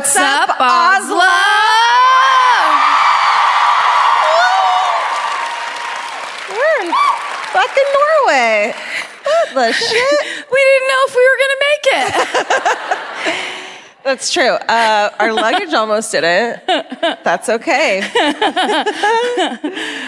What's, up, Oslo? We're in fucking Norway. What the shit? We didn't know if we were going to make it. That's true. Uh, our luggage almost didn't. That's okay.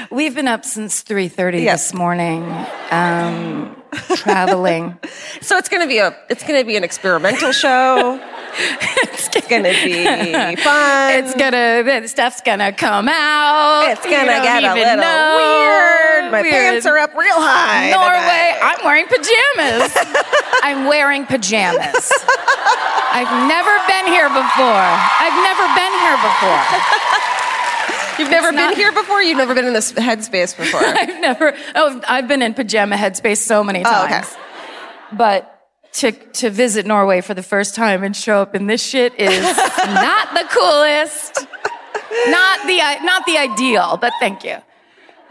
We've been up since 3:30 Yes. this morning, um, traveling. So it's gonna be a it's gonna be an experimental show. it's gonna be fun. It's gonna, the stuff's gonna come out. It's gonna don't get a little know. weird. My We're pants are up real high. Norway. I'm wearing pajamas. I'm wearing pajamas. I've never been here before. I've never been here before. You've never been not- here before. You've never been in this headspace before. I've never. Oh, I've been in pajama headspace so many times. Oh, okay. But to to visit Norway for the first time and show up in this shit is not the coolest. Not the not the ideal, but thank you.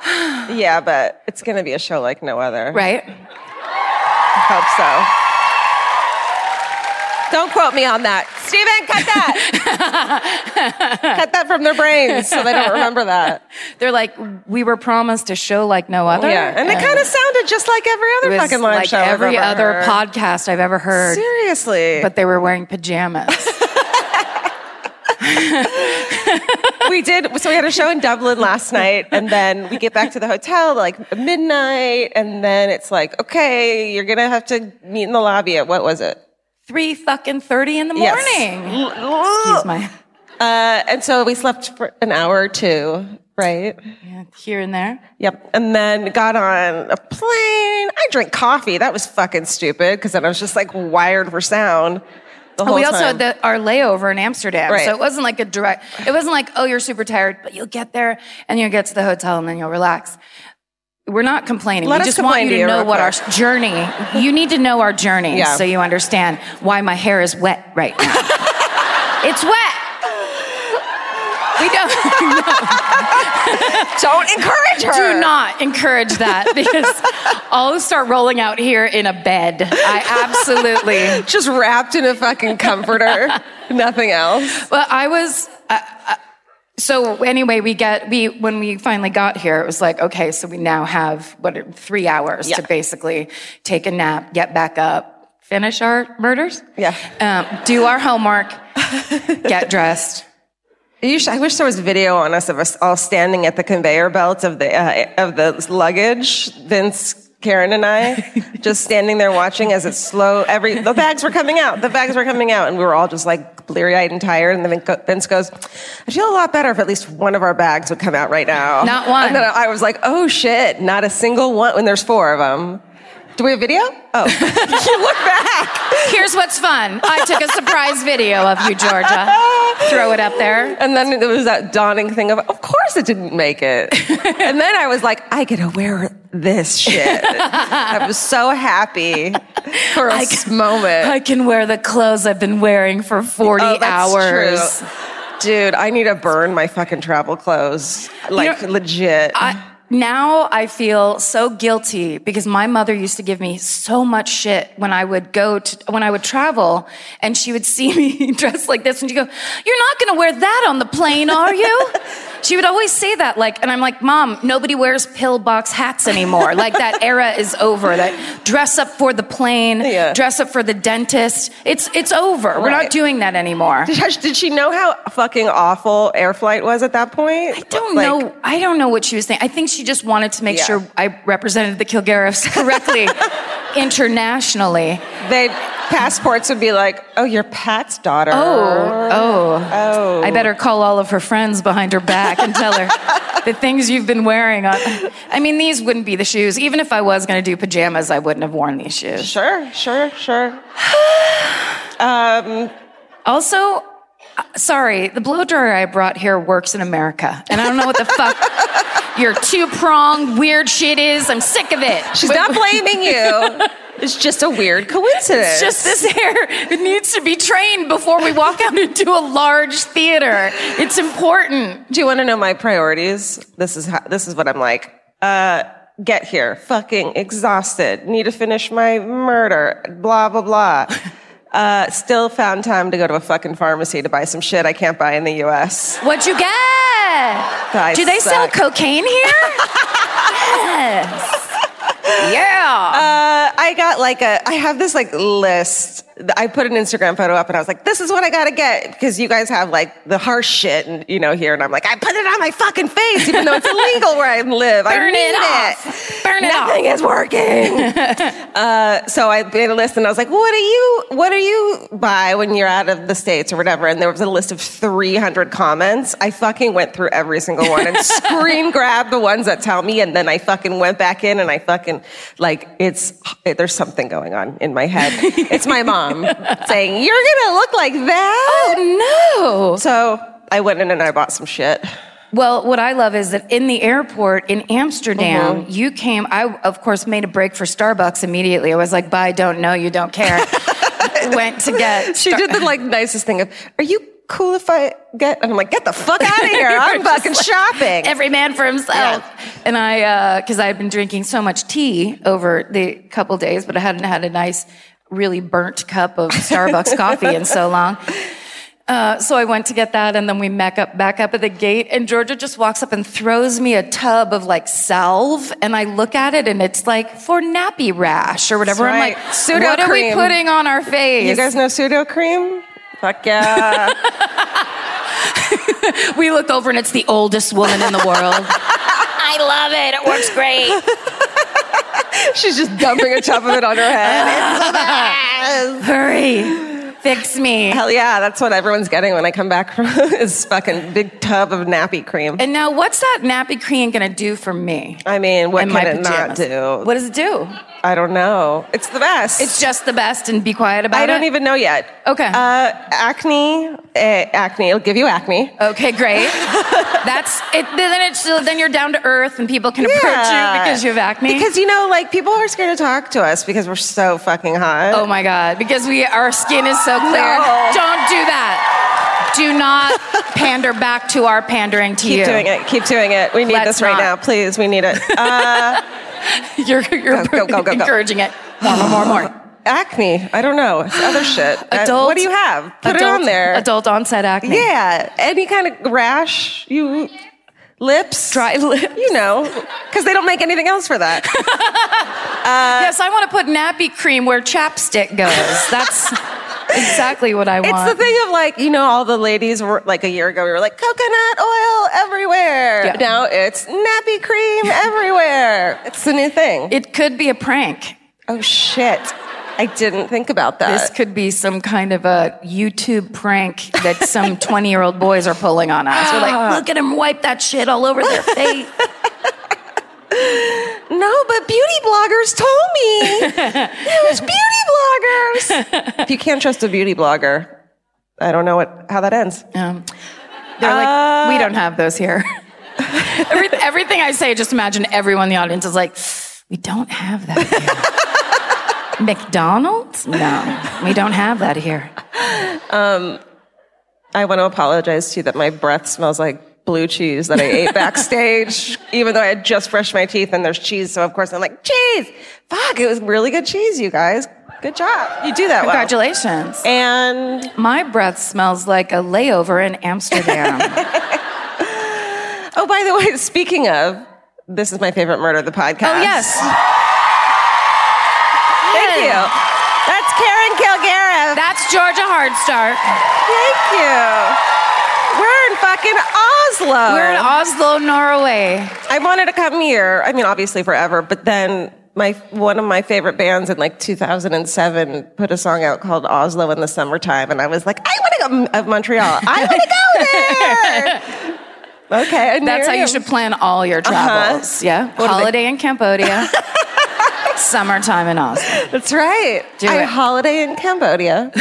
yeah, but it's gonna be a show like no other. Right? I hope so. Don't quote me on that. Steven, cut that. cut that from their brains so they don't remember that. They're like, we were promised a show like no other. Yeah, and it kind of sounded just like every other fucking live like show. I've every ever other heard. podcast I've ever heard. Seriously. But they were wearing pajamas. we did. So we had a show in Dublin last night, and then we get back to the hotel like midnight, and then it's like, okay, you're gonna have to meet in the lobby at what was it? Three fucking thirty in the morning. Yes. Excuse my Uh, and so we slept for an hour or two, right? yeah, here and there. Yep. And then got on a plane. I drank coffee. That was fucking stupid because then I was just like wired for sound the whole Oh, we also time. had the, our layover in Amsterdam, Right. so it wasn't like a direct. It wasn't like, oh, you're super tired, but you'll get there and you'll get to the hotel and then you'll relax. We're not complaining. Let we us just want you to you know what our journey. You need to know our journey Yeah. so you understand why my hair is wet right now. it's wet. We don't. Don't encourage her. Do not encourage that because I'll start rolling out here in a bed. I absolutely. Just wrapped in a fucking comforter. Nothing else. Well, I was. So anyway, we get we when we finally got here, it was like okay, so we now have what three hours Yeah. to basically take a nap, get back up, finish our murders, Yeah. um, do our homework, get dressed. Should, I wish there was video on us of us all standing at the conveyor belt of the uh, of the luggage. Vince, Karen, and I just standing there watching as it slow. Every the bags were coming out. The bags were coming out, and we were all just like bleary eyed and tired. And then Vince goes, "I feel a lot better if at least one of our bags would come out right now." Not one. And then I was like, "Oh shit, not a single one." When there's four of them. Do we have video? Oh, you look back. Here's what's fun. I took a surprise video of you, Georgia. Throw it up there. And then there was that dawning thing of, of course it didn't make it. and then I was like, I get to wear this shit. I was so happy for a s- moment. I can wear the clothes I've been wearing for 40 Oh, that's hours. true. Dude, I need to burn my fucking travel clothes. Like, know, legit. I, now I feel so guilty because my mother used to give me so much shit when I would go to, when I would travel and she would see me dressed like this and she'd go, you're not going to wear that on the plane, are you? She would always say that, like, and I'm like, Mom, nobody wears pillbox hats anymore. like that era is over. That dress up for the plane, Yeah. dress up for the dentist. It's it's over. We're not doing that anymore. Did did she know how fucking awful air flight was at that point? I don't Like, know. I don't know what she was thinking. I think she just wanted to make Yeah. sure I represented the Kilgariffs correctly internationally. They passports would be like, "Oh, you're Pat's daughter." Oh, oh. Oh. I better call all of her friends behind her back and tell her the things you've been wearing. On. I mean, these wouldn't be the shoes. Even if I was going to do pajamas, I wouldn't have worn these shoes. Sure, sure, sure. Also, uh, sorry, the blow dryer I brought here works in America, and I don't know what the fuck your two pronged weird shit is. I'm sick of it. She's not blaming you. It's just a weird coincidence. It's just this hair. It needs to be trained before we walk out into a large theater. It's important. Do you want to know my priorities? This is how, this is what I'm like. Uh, get here, fucking exhausted. Need to finish my murder. Blah blah blah. Uh, still found time to go to a fucking pharmacy to buy some shit I can't buy in the U.S. What'd you get? I Do they sell cocaine here? yes. Yeah. Uh, I got like a, I have this like list. I put an Instagram photo up and I was like, this is what I gotta get. Because you guys have like the harsh shit and, you know, here. And I'm like, I put it on my fucking face, even though it's illegal where I live. I Burn need it it. off. Burn it Nothing off. is working. uh, so I made a list and I was like, what do you, what do you buy when you're out of the States or whatever? And there was a list of 300 comments. I fucking went through every single one and screen grabbed the ones that tell me. And then I fucking went back in and I fucking, like, it's, there's something going on in my head. It's my mom saying, you're gonna look like that. Oh, no. So I went in and I bought some shit. Well, what I love is that in the airport in Amsterdam, Mm-hmm. you came. I, of course, made a break for Starbucks immediately. I was like, bye, don't know, you don't care. Went to get. She did the like nicest thing of, are you cool if I get, and I'm like, get the fuck out of here. I'm fucking shopping. Every man for himself. And I, uh, because I had been drinking so much tea over the couple days, but I hadn't had a nice, really burnt cup of Starbucks coffee in so long. Uh, so I went to get that, and then we back up, back up at the gate, and Georgia just walks up and throws me a tub of like salve, and I look at it, and it's like for nappy rash or whatever. That's I'm like, Pseudo what are we putting on our face? You guys know Sudocrem? Fuck yeah. we look over, and it's the oldest woman in the world. I love it. It works great. She's just dumping a tub of it on her head. It's. Hurry. Fix me. Hell yeah, that's what everyone's getting when I come back from is fucking big tub of nappy cream. And now, what's that nappy cream going to do for me? I mean, what can it not pajamas? do? What does it do? I don't know. It's the best. It's just the best, and be quiet about it. I don't even know yet. Okay. Uh, acne, uh, acne. It'll give you acne. Okay, great. That's it. Then it's then you're down to earth, and people can approach Yeah. you because you have acne. Because you know, like people are scared to talk to us because we're so fucking hot. oh my god, because we our skin is so clear. No. Don't do that. Do not pander back to our pandering to Keep you. doing it. Keep doing it. We need Let's this right not. now, please. We need it. Uh, You're you're Go, go, go, go, go. encouraging it. More, more, more, more. acne. I don't know. It's other shit. Uh, Adult. what do you have? Put it on there. Adult onset acne. Yeah, any kind of rash, you lips, Dry lips. You know, because they don't make anything else for that. yes, I want to put nappy cream where chapstick goes. That's exactly what I want. It's the thing of like, you know, all the ladies were like a year ago, we were like coconut oil everywhere. Yeah. Now it's nappy cream everywhere. It's the new thing. It could be a prank. oh shit! I didn't think about that. This could be some kind of a YouTube prank that some 20 year old boys are pulling on us. We're like, look at him wipe that shit all over their face. No, but beauty bloggers told me. it was beauty bloggers. if you can't trust a beauty blogger, I don't know what how that ends. Um, they're like, we don't have those here. Every, everything I say, just imagine everyone in the audience is like, we don't have that here. McDonald's? No, we don't have that here. I want to apologize to you that my breath smells like blue cheese that I ate backstage, even though I had just brushed my teeth and there's cheese. So of course I'm like, cheese. Fuck, it was really good cheese, you guys. Good job. You do that well. Congratulations. And My breath smells like a layover in Amsterdam. Oh, by the way, speaking of, this is my favorite murder of the podcast. Oh yes. Thank you. That's Karen Kilgariff. That's Georgia Hardstark. Thank you. In fucking Oslo. We're in Oslo, Norway. I wanted to come here. I mean, obviously forever, but then my one of my favorite bands in like 2007 put a song out called Oslo in the summertime, and I was like, I want to go of Montreal. I want to go there. okay, and That's how you should plan all your uh-huh. travels. Yeah. What Holiday in Cambodia. Summertime in Oslo. That's right. Do I it. holiday in Cambodia.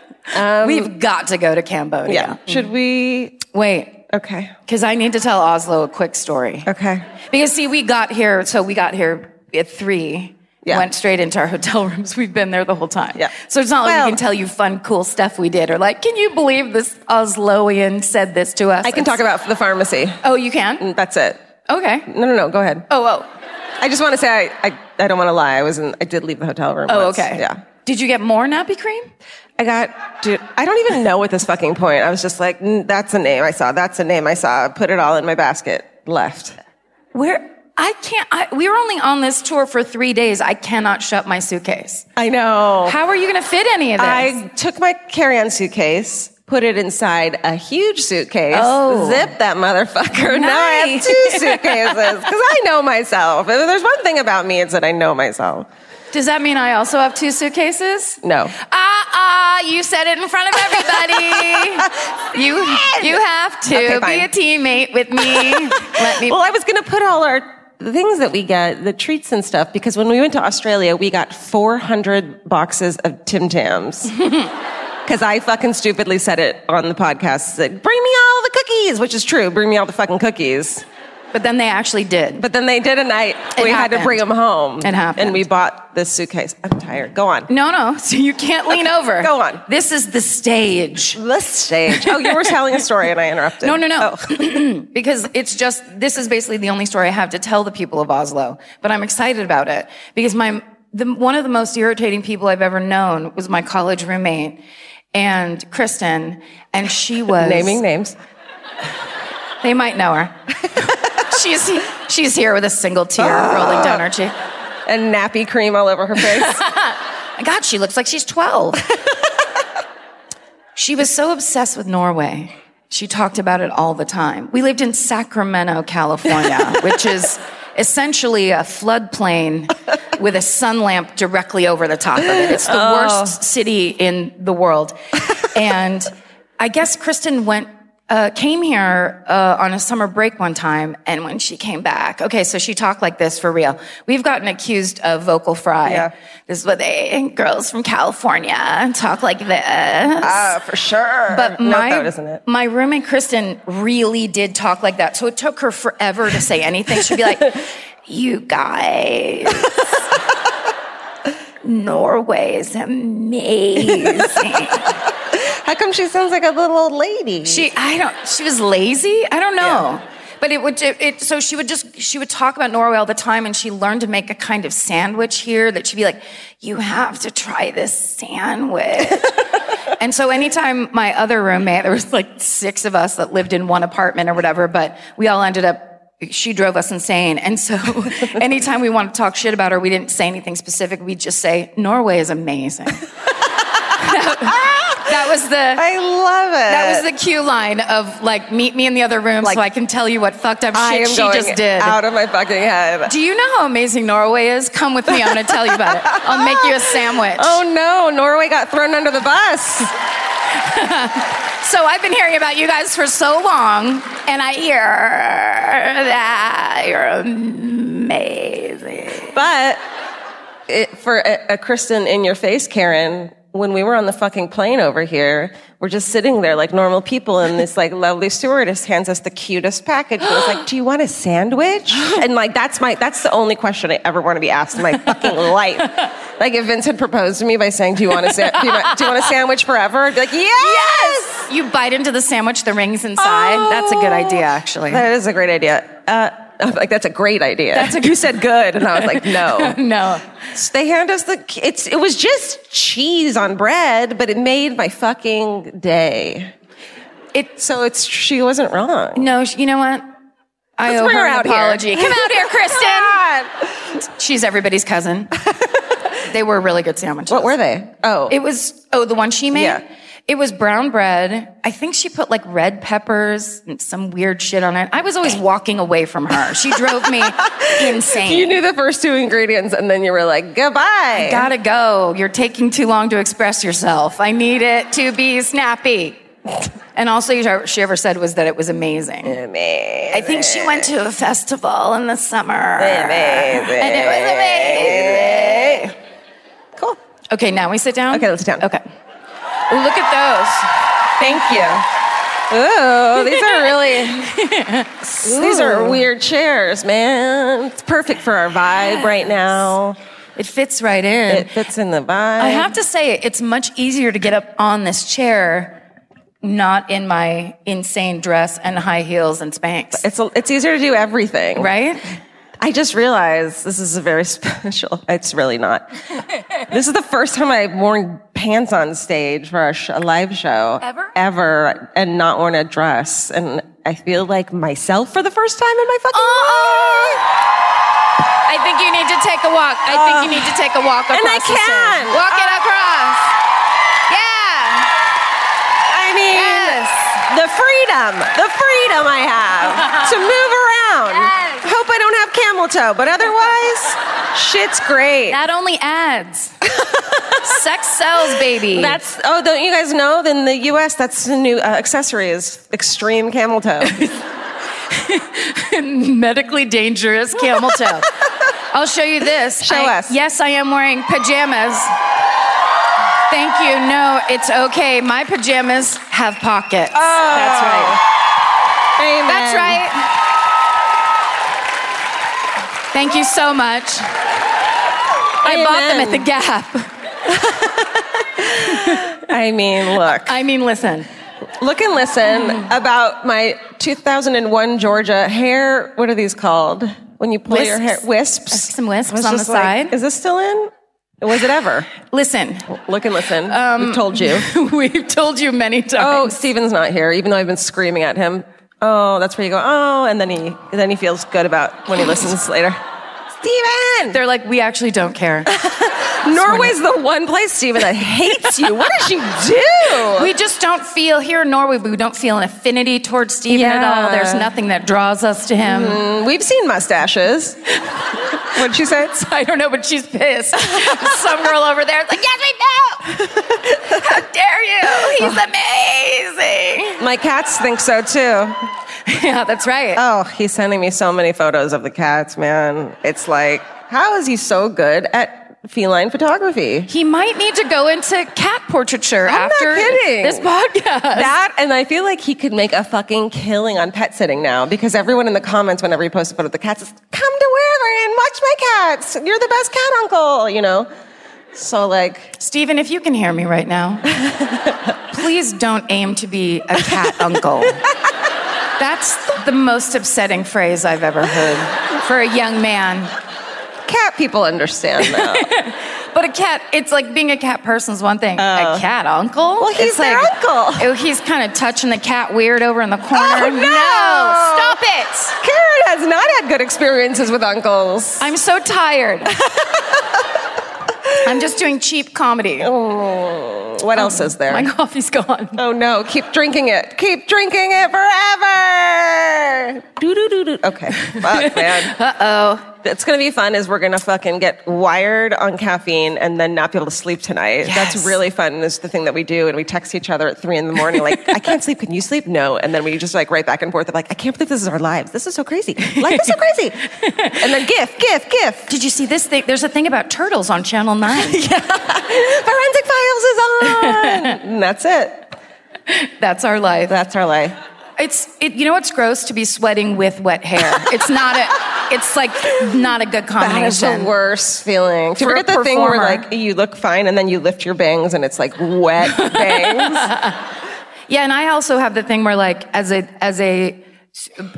Um, We've got to go to Cambodia. Yeah. Should we? Wait, Okay. because I need to tell Oslo a quick story. Okay. Because see, we got here, so we got here at three. Yeah. Went straight into our hotel rooms. We've been there the whole time. Yeah. So it's not like we can tell you fun, cool stuff we did, or like, can you believe this Osloian said this to us? I can talk about the pharmacy. Oh, you can? Mm, that's it. Okay. No, no, no. Go ahead. Oh, oh, I just want to say I, I, I don't want to lie. I was in, I did leave the hotel room. oh. once. Okay. Yeah. Did you get more nappy cream? I got, dude, I don't even know at this fucking point. I was just like, "Mm, that's a name I saw. That's a name I saw. Put it all in my basket. Left. Where? I can't. I, we were only on this tour for three days. I cannot shut my suitcase. I know. How are you going to fit any of this? I took my carry-on suitcase, put it inside a huge suitcase, Oh. zipped that motherfucker. Now I have two suitcases because I know myself. If there's one thing about me, it's that I know myself. Does that mean I also have two suitcases? No. Ah, ah, you said it in front of everybody. you, you have to Okay, be a teammate with me. Let me. Well, I was going to put all our things that we get, the treats and stuff, because when we went to Australia, we got 400 boxes of Tim Tams. Because I fucking stupidly said it on the podcast. Said, bring me all the cookies, which is true. Bring me all the fucking cookies. But then they actually did. But then they did, and I we had to bring them home. It happened. And we bought this suitcase. I'm tired. Go on. no, no. So you can't lean over. Go on. This is the stage. The stage. Oh, you were telling a story, and I interrupted. No, no, no. Oh. because it's just this is basically the only story I have to tell the people of Oslo. But I'm excited about it because my the, one of the most irritating people I've ever known was my college roommate and Kristen, and she was Naming names. They might know her. she's she's here with a single tear Ah. rolling down her cheek. And nappy cream all over her face. My God, she looks like she's 12. she was so obsessed with Norway. She talked about it all the time. We lived in Sacramento, California, which is essentially a floodplain with a sun lamp directly over the top of it. It's the worst city in the world. And I guess Kristen went uh, came here uh, on a summer break one time, and when she came back, okay, so she talked like this for real. We've gotten accused of vocal fry. Yeah. This is what they girls from California talk like this. Ah, for sure. But my that isn't it. my roommate Kristen really did talk like that, so it took her forever to say anything. She'd be like, "You guys." Norway is amazing. How come she sounds like a little old lady? She, I don't. She was lazy. I don't know. But it would. It, it, so she would just. She would talk about Norway all the time, and she learned to make a kind of sandwich here that she'd be like, "You have to try this sandwich." and so anytime my other roommate, there was like six of us that lived in one apartment or whatever, but we all ended up. She drove us insane. And so anytime we wanted to talk shit about her, we didn't say anything specific. We'd just say, Norway is amazing. Ah! That was the. I love it. That was the cue line of like, meet me in the other room Like, so I can tell you what fucked up shit she just did. out of my fucking head. Do you know how amazing Norway is? Come with me. I'm going to tell you about it. I'll make you a sandwich. Oh no, Norway got thrown under the bus. So I've been hearing about you guys for so long, and I hear that you're amazing. But it, for a, a Kristen in your face, Karen, when we were on the fucking plane over here, we're just sitting there like normal people, and this like lovely stewardess hands us the cutest package. And was like, "Do you want a sandwich?" And like that's my that's the only question I ever want to be asked in my fucking life. Like if Vince had proposed to me by saying, "Do you want a sa- do, you want, do you want a sandwich forever?" I'd be like, "Yes." You bite into the sandwich, the rings inside. That's a good idea, actually. That is a great idea. Uh, I'm like that's a great idea. That's a- you said good, and I was like, no. no. They hand us the. It's it was just cheese on bread, but it made my fucking day. It, So it's she wasn't wrong. no, you know what? I Let's owe her an out here. apology. Come out here, Kristen. She's everybody's cousin. they were really good sandwiches. What were they? Oh, It was oh the one she made. Yeah. It was brown bread. I think she put like red peppers and some weird shit on it. I was always walking away from her. She drove me insane. you knew the first two ingredients, and then you were like, goodbye. Gotta go. You're taking too long to express yourself. I need it to be snappy. And also, she ever said was that it was amazing. Amazing. I think she went to a festival in the summer. Amazing. And it was amazing. Cool. Okay, now we sit down? Okay, let's sit down. Okay. Ooh, look at those. Thank you. Ooh, these are really. These are weird chairs, man. It's perfect for our vibe right now. It fits right in. It fits in the vibe. I have to say, it's much easier to get up on this chair not in my insane dress and high heels and Spanx. It's it's easier to do everything, Right? I just realized this is a very special. It's really not. this is the first time I've worn pants on stage for a, sh- a live show Ever? ever, and not worn a dress, and I feel like myself for the first time in my fucking Oh! life. I think you need to take a walk. I think you need to take a walk across And I the can. Walk it uh, across. Yeah. I mean, Yes. the freedom, the freedom I have to move around. Yes. Hope I don't have camel toe, but otherwise, shit's great. That only adds. Sex sells, baby. That's oh, don't you guys know? In the U.S., that's the new uh, accessory is extreme camel toe. medically dangerous camel toe. I'll show you this. Show I- us. Yes, I am wearing pajamas. Thank you. No, it's okay. My pajamas have pockets. Oh. That's right. Amen. That's right. Thank you so much. I bought them at the Gap. I mean, look, I mean, listen. look and listen mm. about my 2001 Georgia hair. What are these called? When you pull your hair, Wisps. wisps. Some wisps on the like, side. Is this still in? Was it ever? Listen, Look and listen. We've um, told you. we've told you many oh, times. Oh, Steven's not here, even though I've been screaming at him. Oh, that's where you go. Oh, and then he then he feels good about when he listens later. Steven! They're like, we actually don't care. Norway's the one place, Steven, that hates you. What did she do? We just don't feel here in Norway. We don't feel an affinity towards Steven at all. There's nothing that draws us to him. Mm, We've seen mustaches. What'd she say? I don't know, but she's pissed. Some girl over there is like, yes, we know. How dare you? He's amazing. My cats think so too. Yeah, that's right. Oh, he's sending me so many photos of the cats, man. It's like, how is he so good at feline photography? he might need to go into cat portraiture I'm not after kidding. this podcast. That, and I feel like he could make a fucking killing on pet sitting now because everyone in the comments, whenever he posts a photo of the cats, is, come to wherever and watch my cats. You're the best cat uncle, you know? So, like, Steven, if you can hear me right now, please don't aim to be a cat uncle. That's the most upsetting phrase I've ever heard for a young man. cat people understand that. But a cat, it's like being a cat person is one thing. a oh. cat uncle? Oh. Well, he's it's their like, uncle. oh, he's kind of touching the cat weird over in the corner. Oh, no. stop it. Karen has not had good experiences with uncles. I'm so tired. I'm just doing cheap comedy. Oh. What else is there? My coffee's gone. Oh no, keep drinking it. Keep drinking it forever. Do do do do. Okay. Fuck, man. Uh oh. It's gonna be fun is we're gonna fucking get wired on caffeine and then not be able to sleep tonight. Yes. That's really fun. Is the thing that we do, and we text each other at three in the morning, like, I can't sleep, can you sleep? No. And then we just like right back and forth of like, I can't believe this is our lives. This is so crazy. Life is so crazy. and then gif, gif, gif. Did you see this thing? There's a thing about turtles on Channel 9. yeah. Forensic Files is on. and that's it. That's our life. That's our life. It's it, you know what's gross to be sweating with wet hair. It's not a it's like not a good combination. That is the combination. worst feeling. Do you For ever get the thing where like you look fine and then you lift your bangs and it's like wet bangs? Yeah, and I also have the thing where like as a as a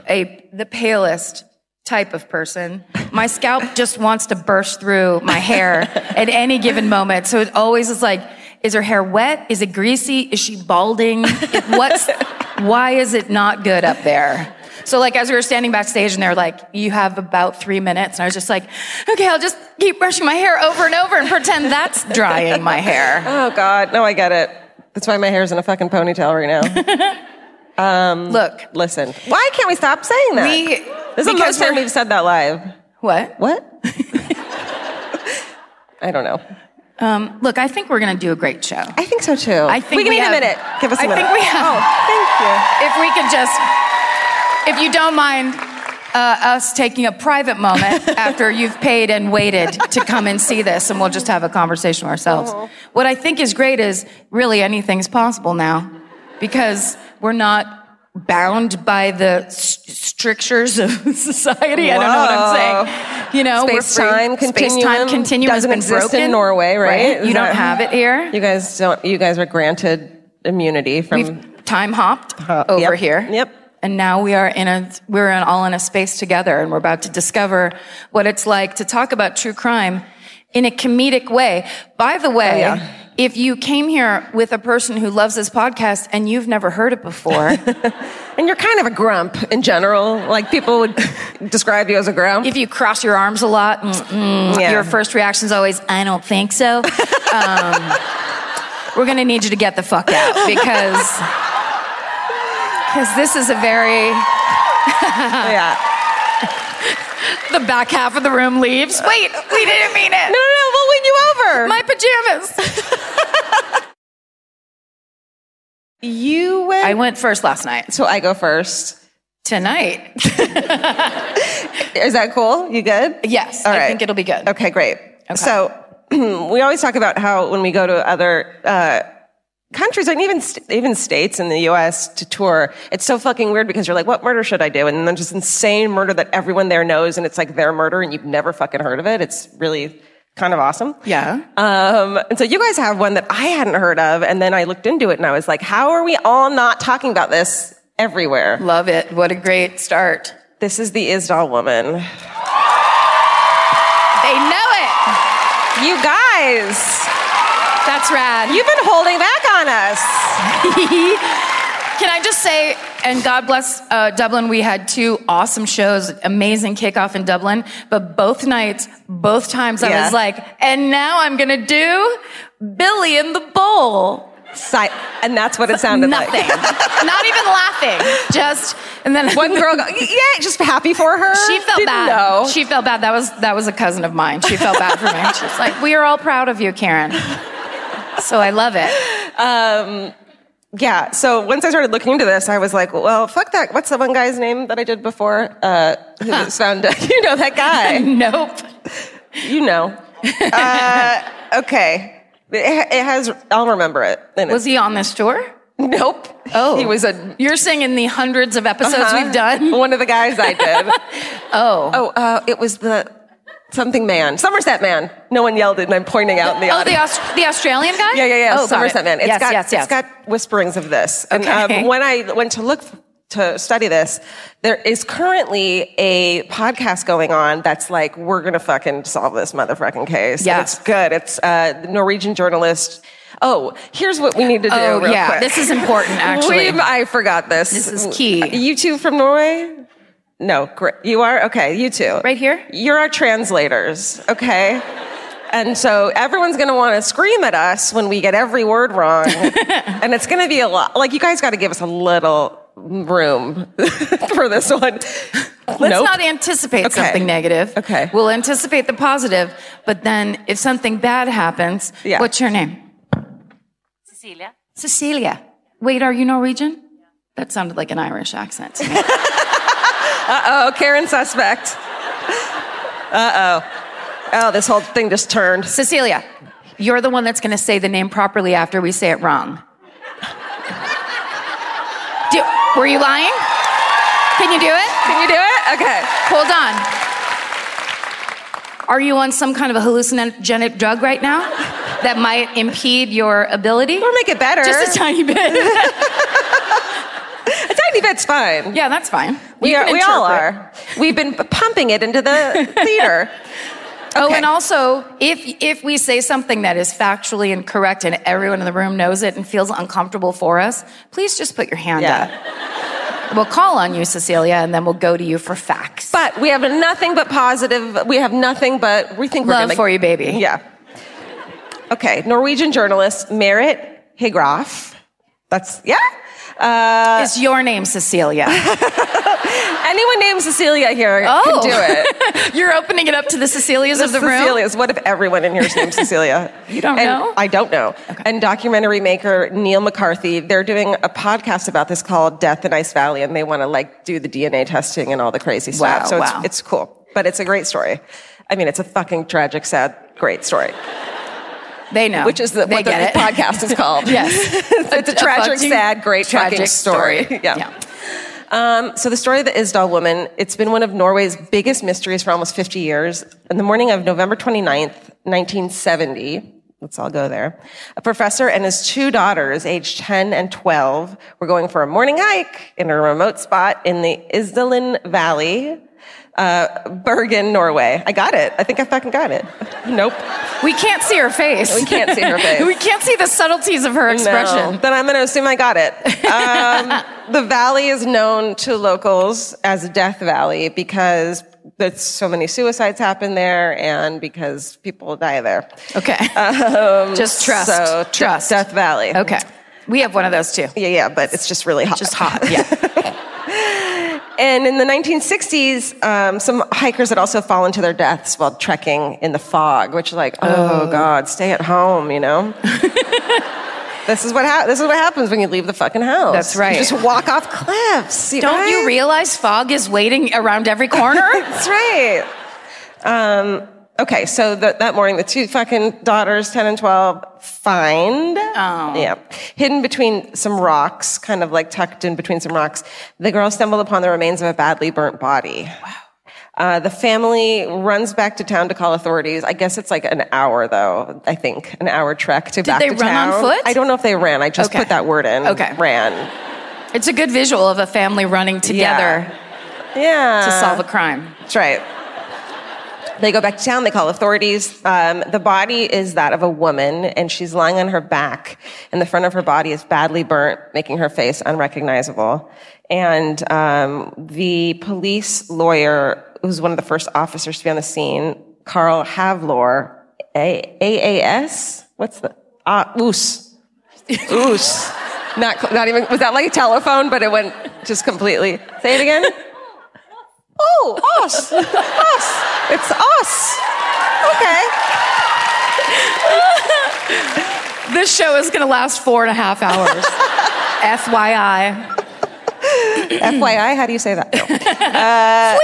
a the palest type of person, my scalp just wants to burst through my hair at any given moment. So it always is like is her hair wet? Is it greasy? Is she balding? It- What's why is it not good up there? So like as we were standing backstage and they're like, you have about three minutes. And I was just like, okay, I'll just keep brushing my hair over and over and pretend that's drying my hair. Oh God, no, I get it. That's why my hair's in a fucking ponytail right now. Look, Listen, why can't we stop saying that? we, this is the most time we're- we've said that live. what? What? I don't know. Um, look, I think we're going to do a great show. I think so too. I think we can we need have- a minute. Give us a I minute. I think we have- Oh, thank you. If we could just, if you don't mind uh, us taking a private moment after you've paid and waited to come and see this, and we'll just have a conversation ourselves. Uh-huh. What I think is great is really anything's possible now because we're not bound by the s- strictures of society. I don't know what I'm saying. You know. Space-time continuum Space-time continuum doesn't has been exist in. Norway, right? Is You don't have it here. You guys don't. You guys are granted immunity from. We've time hopped Uh, over yep, here. yep. And now we are in a, we're in, all in a space together and we're about to discover what it's like to talk about true crime in a comedic way. By the way, Oh, yeah. if you came here with a person who loves this podcast and you've never heard it before, and you're kind of a grump in general. Like people would describe you as a grump. if you cross your arms a lot, mm, mm, Yeah. your first reaction is always, I don't think so. um, we're going to need you to get the fuck out because, because this is a very, yeah. the back half of the room leaves. Wait, we didn't mean it. No, no, no. We'll win you over. My pajamas. you went. I went first last night. so I go first. Tonight. Is that cool? You good? Yes, All I think it'll be good. Okay, great. So we always talk about how when we go to other uh, countries and even st- even states in the U.S. to tour, it's so fucking weird because you're like, what murder should I do? And then just insane murder that everyone there knows, and it's like their murder, and you've never fucking heard of it. It's really kind of awesome. Yeah. Um, and so you guys have one that I hadn't heard of, and then I looked into it, and I was like, how are we all not talking about this everywhere? Love it. What a great start. This is the Isdal woman. They know it. You guys, That's rad. you've been holding back on us. Can I just say, and God bless uh, Dublin, we had two awesome shows, amazing kickoff in Dublin, but both nights, both times I Yeah. was like, and now I'm gonna do Billy in the Bowl. Si- and that's what it sounded Nothing. like. Not even laughing. Just, and then One girl, go, yeah, just happy for her. She felt Didn't bad. Know. She felt bad. That was that was a cousin of mine. She felt bad for me. She's like, "We are all proud of you, Karen." So I love it. yeah. So once I started looking into this, I was like, well, fuck that. What's the one guy's name that I did before? Uh, who was found? you know that guy. Nope. you know. Uh, okay. It, it has. I'll remember it. Was he on this tour? Nope. Oh, He was a. You're saying in the hundreds of episodes uh-huh, we've done. One of the guys I did. Oh. oh, uh, it was the something man, Somerset man. No one yelled it, and I'm pointing out in the Oh, audience. the Aust- the Australian guy? Yeah, yeah, yeah. Oh, Somerset it. Man. It's yes, got, yes, yes. It's got whisperings of this. And Okay. um, when I went to look to study this, there is currently a podcast going on that's like, we're gonna fucking solve this motherfucking case. Yeah. It's good. It's uh, Norwegian journalist. Oh, here's what we need to do. Oh, yeah. quick. This is important, actually. I forgot this. This is key. You two from Norway? No, great. You are? Okay, you too. Right here? You're our translators, okay? And so everyone's gonna wanna scream at us when we get every word wrong. and it's gonna be a lot. Like, you guys gotta give us a little room for this one. Let's Nope. not anticipate Okay. something negative. Okay. We'll anticipate the positive, but then if something bad happens, Yeah. what's your name? Cecilia. Cecilia. Wait, are you Norwegian? That sounded like an Irish accent to me. Uh-oh, Karen suspect. Uh-oh. Oh, this whole thing just turned. Cecilia, you're the one that's going to say the name properly after we say it wrong. Do, were you lying? Can you do it? Can you do it? Okay. Hold on. Are you on some kind of a hallucinogenic drug right now that might impede your ability? Or make it better. Just a tiny bit. A tiny bit's fine. yeah, that's fine. We, You are, we all are. We've been pumping it into the theater. Oh, and also, if if we say something that is factually incorrect and everyone in the room knows it and feels uncomfortable for us, please just put your hand up. We'll call on you, Cecilia, and then we'll go to you for facts. But we have nothing but positive. We have nothing but we think we're Love gonna, for you, baby. Yeah. Okay, Norwegian journalist Marit Higraff. That's yeah. Uh, Is your name Cecilia? anyone named Cecilia here Oh. can do it. You're opening it up to the Cecilias The of the room. Cecilias. What if everyone in here is named Cecilia? You don't And know? I don't know. And documentary maker Neil McCarthy, they're doing a podcast about this called Death in Ice Valley, and they want to like do the DNA testing and all the crazy stuff. Wow, so wow. it's it's cool, but it's a great story. I mean, it's a fucking tragic, sad, great story, They know. which is the, what the it. podcast is called. yes. it's a tragic, fucking sad, great tragic story. story. yeah. Yeah. Um, so the story of the Isdal woman, it's been one of Norway's biggest mysteries for almost 50 years. In the morning of November 29th, 1970, let's all go there, a professor and his two daughters, aged 10 and 12, were going for a morning hike in a remote spot in the Isdalen Valley, uh, Bergen, Norway. I got it. I think I fucking got it. Nope. We can't see her face. We can't see her face. we can't see the subtleties of her expression. No. Then I'm going to assume I got it. Um, the valley is known to locals as Death Valley because there's so many suicides happen there and because people die there. Okay. just trust. Um, So trust. Death Valley. Okay. We have one of those too. Yeah, yeah, but it's just really hot. Just hot. Yeah. And in the 1960s, um, some hikers had also fallen to their deaths while trekking in the fog, which is like, oh, God, stay at home, you know? this is what ha- this is what happens when you leave the fucking house. That's right. You just walk off cliffs. Don't you realize fog is waiting around every corner? That's right. Um, okay, so the, that morning, the two fucking daughters, 10 and 12, find, Oh. yeah, hidden between some rocks, kind of like tucked in between some rocks, the girls stumbled upon the remains of a badly burnt body. Wow. Uh, the family runs back to town to call authorities. I guess it's like an hour, though. I think an hour trek to back to town. Did they run on foot? I don't know if they ran. I just Okay. put that word in. Okay. ran. it's a good visual of a family running together Yeah. to solve a crime. That's right. They go back to town. They call authorities. Um, the body is that of a woman, and she's lying on her back, and the front of her body is badly burnt, making her face unrecognizable. And um, the police lawyer, who's one of the first officers to be on the scene, Carl Halvor, A- AAS. What's the uh, Oos? Oos. Not not even. Was that like a telephone? But it went just completely. Say it again. Oh, us. us. It's us. Okay. This show is going to last four and a half hours. FYI. FYI, how do you say that? No. Uh.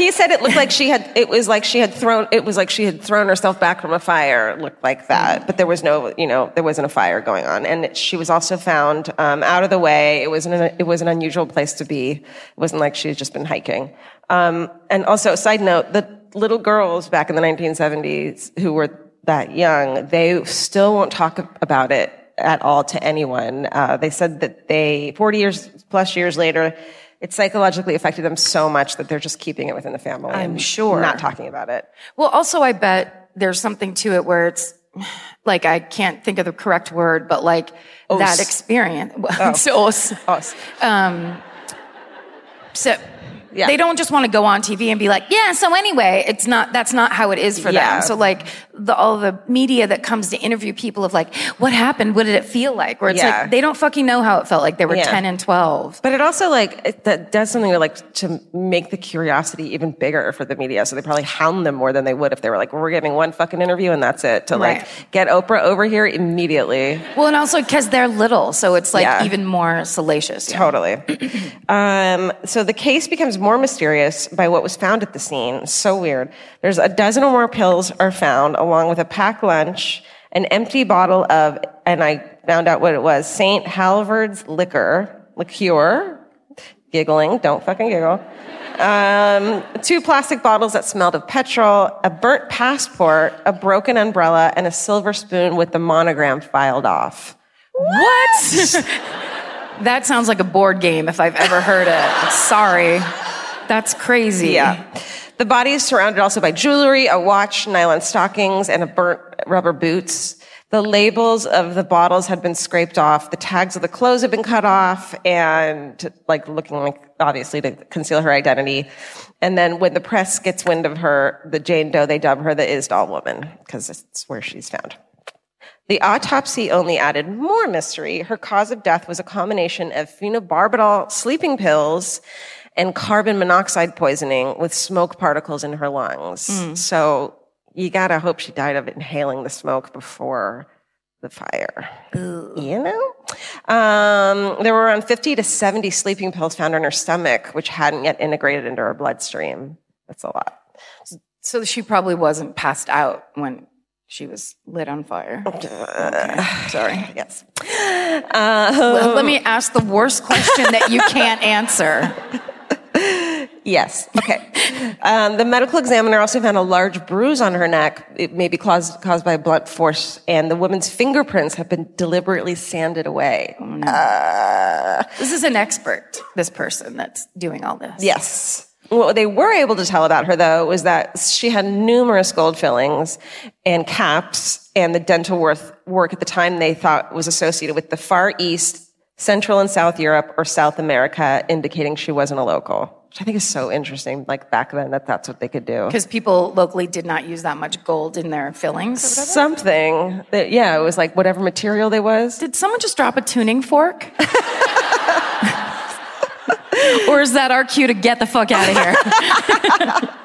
He said it looked like she had, it was like she had thrown, it was like she had thrown herself back from a fire. Looked like that. But there was no, you know, there wasn't a fire going on. And she was also found um, out of the way. It was, an, it was an unusual place to be. It wasn't like she had just been hiking. Um, and also, side note, the little girls back in the 1970s who were that young, they still won't talk about it at all to anyone. Uh, they said that they, 40 years plus years later, it psychologically affected them so much that they're just keeping it within the family. I'm and sure. Not talking about it. Well, also, I bet there's something to it where it's like, I can't think of the correct word, but like that experience. Oh. Um, so, os. Us. so Yeah. they don't just want to go on TV and be like, yeah, so anyway, it's not, that's not how it is for Yeah. them. So like the, all the media that comes to interview people of like, what happened? What did it feel like? Where it's Yeah. like, they don't fucking know how it felt like they were Yeah. 10 and 12. But it also like it, that does something to like to make the curiosity even bigger for the media. So they probably hound them more than they would if they were like, "We're giving one fucking interview and that's it." To like get Oprah over here immediately. Well, and also because they're little, so it's like even more salacious. Totally. um, so the case becomes more mysterious by what was found at the scene. So weird. There's a dozen or more pills are found, along with a packed lunch, an empty bottle of, and I found out what it was, St. Hallvard's liquor, liqueur. Giggling, don't fucking giggle. Um, two plastic bottles that smelled of petrol, a burnt passport, a broken umbrella, and a silver spoon with the monogram filed off. What? that sounds like a board game if I've ever heard it. Sorry. That's crazy. Yeah. The body is surrounded also by jewelry, a watch, nylon stockings, and a burnt rubber boots. The labels of the bottles had been scraped off. The tags of the clothes had been cut off and like looking like obviously to conceal her identity. And then when the press gets wind of her, the Jane Doe, they dub her the Isdal woman because it's where she's found. The autopsy only added more mystery. Her cause of death was a combination of phenobarbital sleeping pills and carbon monoxide poisoning with smoke particles in her lungs. So you gotta hope she died of inhaling the smoke before the fire. You know? Um, there were around 50 to 70 sleeping pills found in her stomach, which hadn't yet integrated into her bloodstream. That's a lot. So she probably wasn't passed out when she was lit on fire. Okay, Sorry. Yes. Well, let me ask the worst question that you can't answer. Yes. Okay. Um, the medical examiner also found a large bruise on her neck. It may be caused, caused by blunt force, and the woman's fingerprints have been deliberately sanded away. This is an expert, this person that's doing all this. Yes. What they were able to tell about her, though, was that she had numerous gold fillings and caps, and the dental worth, work at the time they thought was associated with the Far East, Central and South Europe, or South America, indicating she wasn't a local. Which I think is so interesting, like back then, that that's what they could do. Because people locally did not use that much gold in their fillings. Something that, yeah, it was like whatever material they was. Did someone just drop a tuning fork? or is that our cue to get the fuck out of here?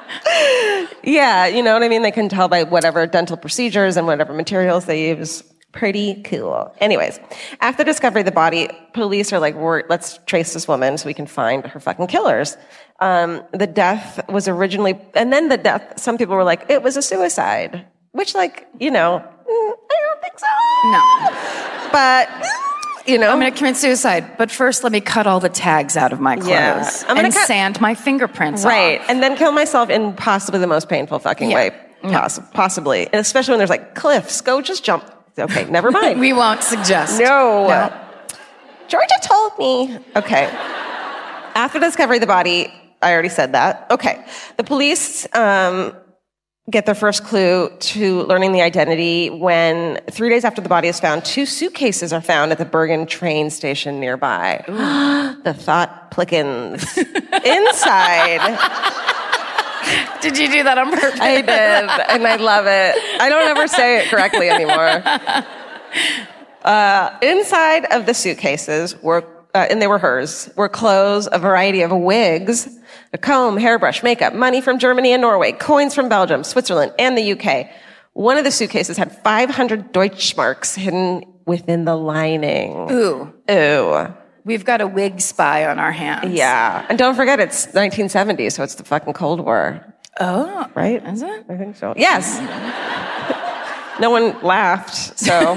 Yeah, you know what I mean? They can tell by whatever dental procedures and whatever materials they use. Pretty cool. Anyways, after discovery of the body, police are like, We're, let's trace this woman so we can find her fucking killers. Um, the death was originally, and then the death, some people were like, it was a suicide. Which, like, you know, mm, I don't think so. no. But, you know. I'm going to commit suicide, but first let me cut all the tags out of my clothes Yeah. I'm gonna and cut- sand my fingerprints Right. off. And then kill myself in possibly the most painful fucking Yeah. way. Poss- possibly. And especially when there's like cliffs. Go just jump. Okay, never mind. We won't suggest. no. Georgia told me. Okay. After discovery of the body, I already said that. Okay. The police um, get their first clue to learning the identity when three days after the body is found, two suitcases are found at the Bergen train station nearby. the thought plickens. Inside. Did you do that on purpose? I did, and I love it. I don't ever say it correctly anymore. Uh, inside of the suitcases were, uh, and they were hers, were clothes, a variety of wigs, a comb, hairbrush, makeup, money from Germany and Norway, coins from Belgium, Switzerland, and the UK. One of the suitcases had 500 Deutschmarks hidden within the lining. Ooh, Ooh. We've got a wig spy on our hands. Yeah. And don't forget, it's 1970, so it's the fucking Cold War. Oh, Right? is it? I think so. Yes. no one laughed, so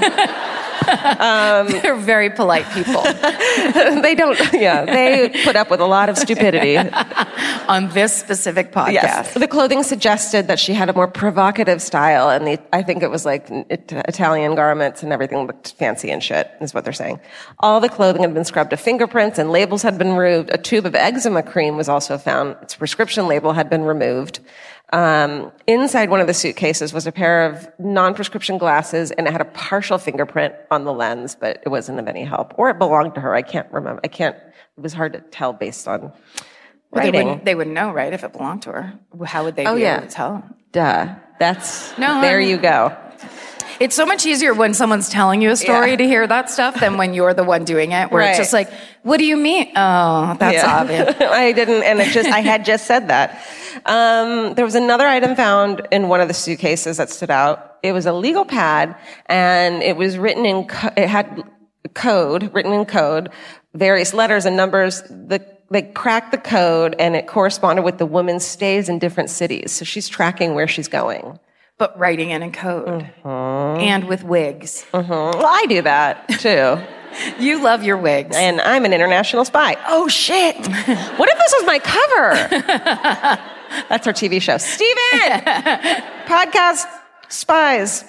Um, they're very polite people they don't. Yeah, they put up with a lot of stupidity. on this specific podcast. Yes, the clothing suggested that she had a more provocative style, and the, I think it was like it, Italian garments and everything looked fancy and shit. Is what they're saying. All the clothing had been scrubbed of fingerprints, and labels had been removed. A tube of eczema cream was also found. Its prescription label had been removed. Um, inside one of the suitcases was a pair of non-prescription glasses, and it had a partial fingerprint on the lens, but it wasn't of any help, or it belonged to her. I can't remember. I can't. It was hard to tell based on But they wouldn't, they would know, right, if it belonged to her. How would they Oh, be yeah. able to tell? Duh. That's No, There I'm- you go. It's so much easier when someone's telling you a story Yeah. to hear that stuff than when you're the one doing it, where it's just like, what do you mean? Oh, that's Yeah. obvious. I didn't, and it just I had just said that. Um, there was another item found in one of the suitcases that stood out. It was a legal pad, and it was written in. Co- it had code written in code, various letters and numbers. The they cracked the code, and it corresponded with the woman's stays in different cities. So she's tracking where she's going. But writing it in code Mm-hmm. and with wigs. Well, I do that too. You love your wigs. and I'm an international spy. Oh shit! What if this was my cover? That's our TV show. Steven! Podcast spies.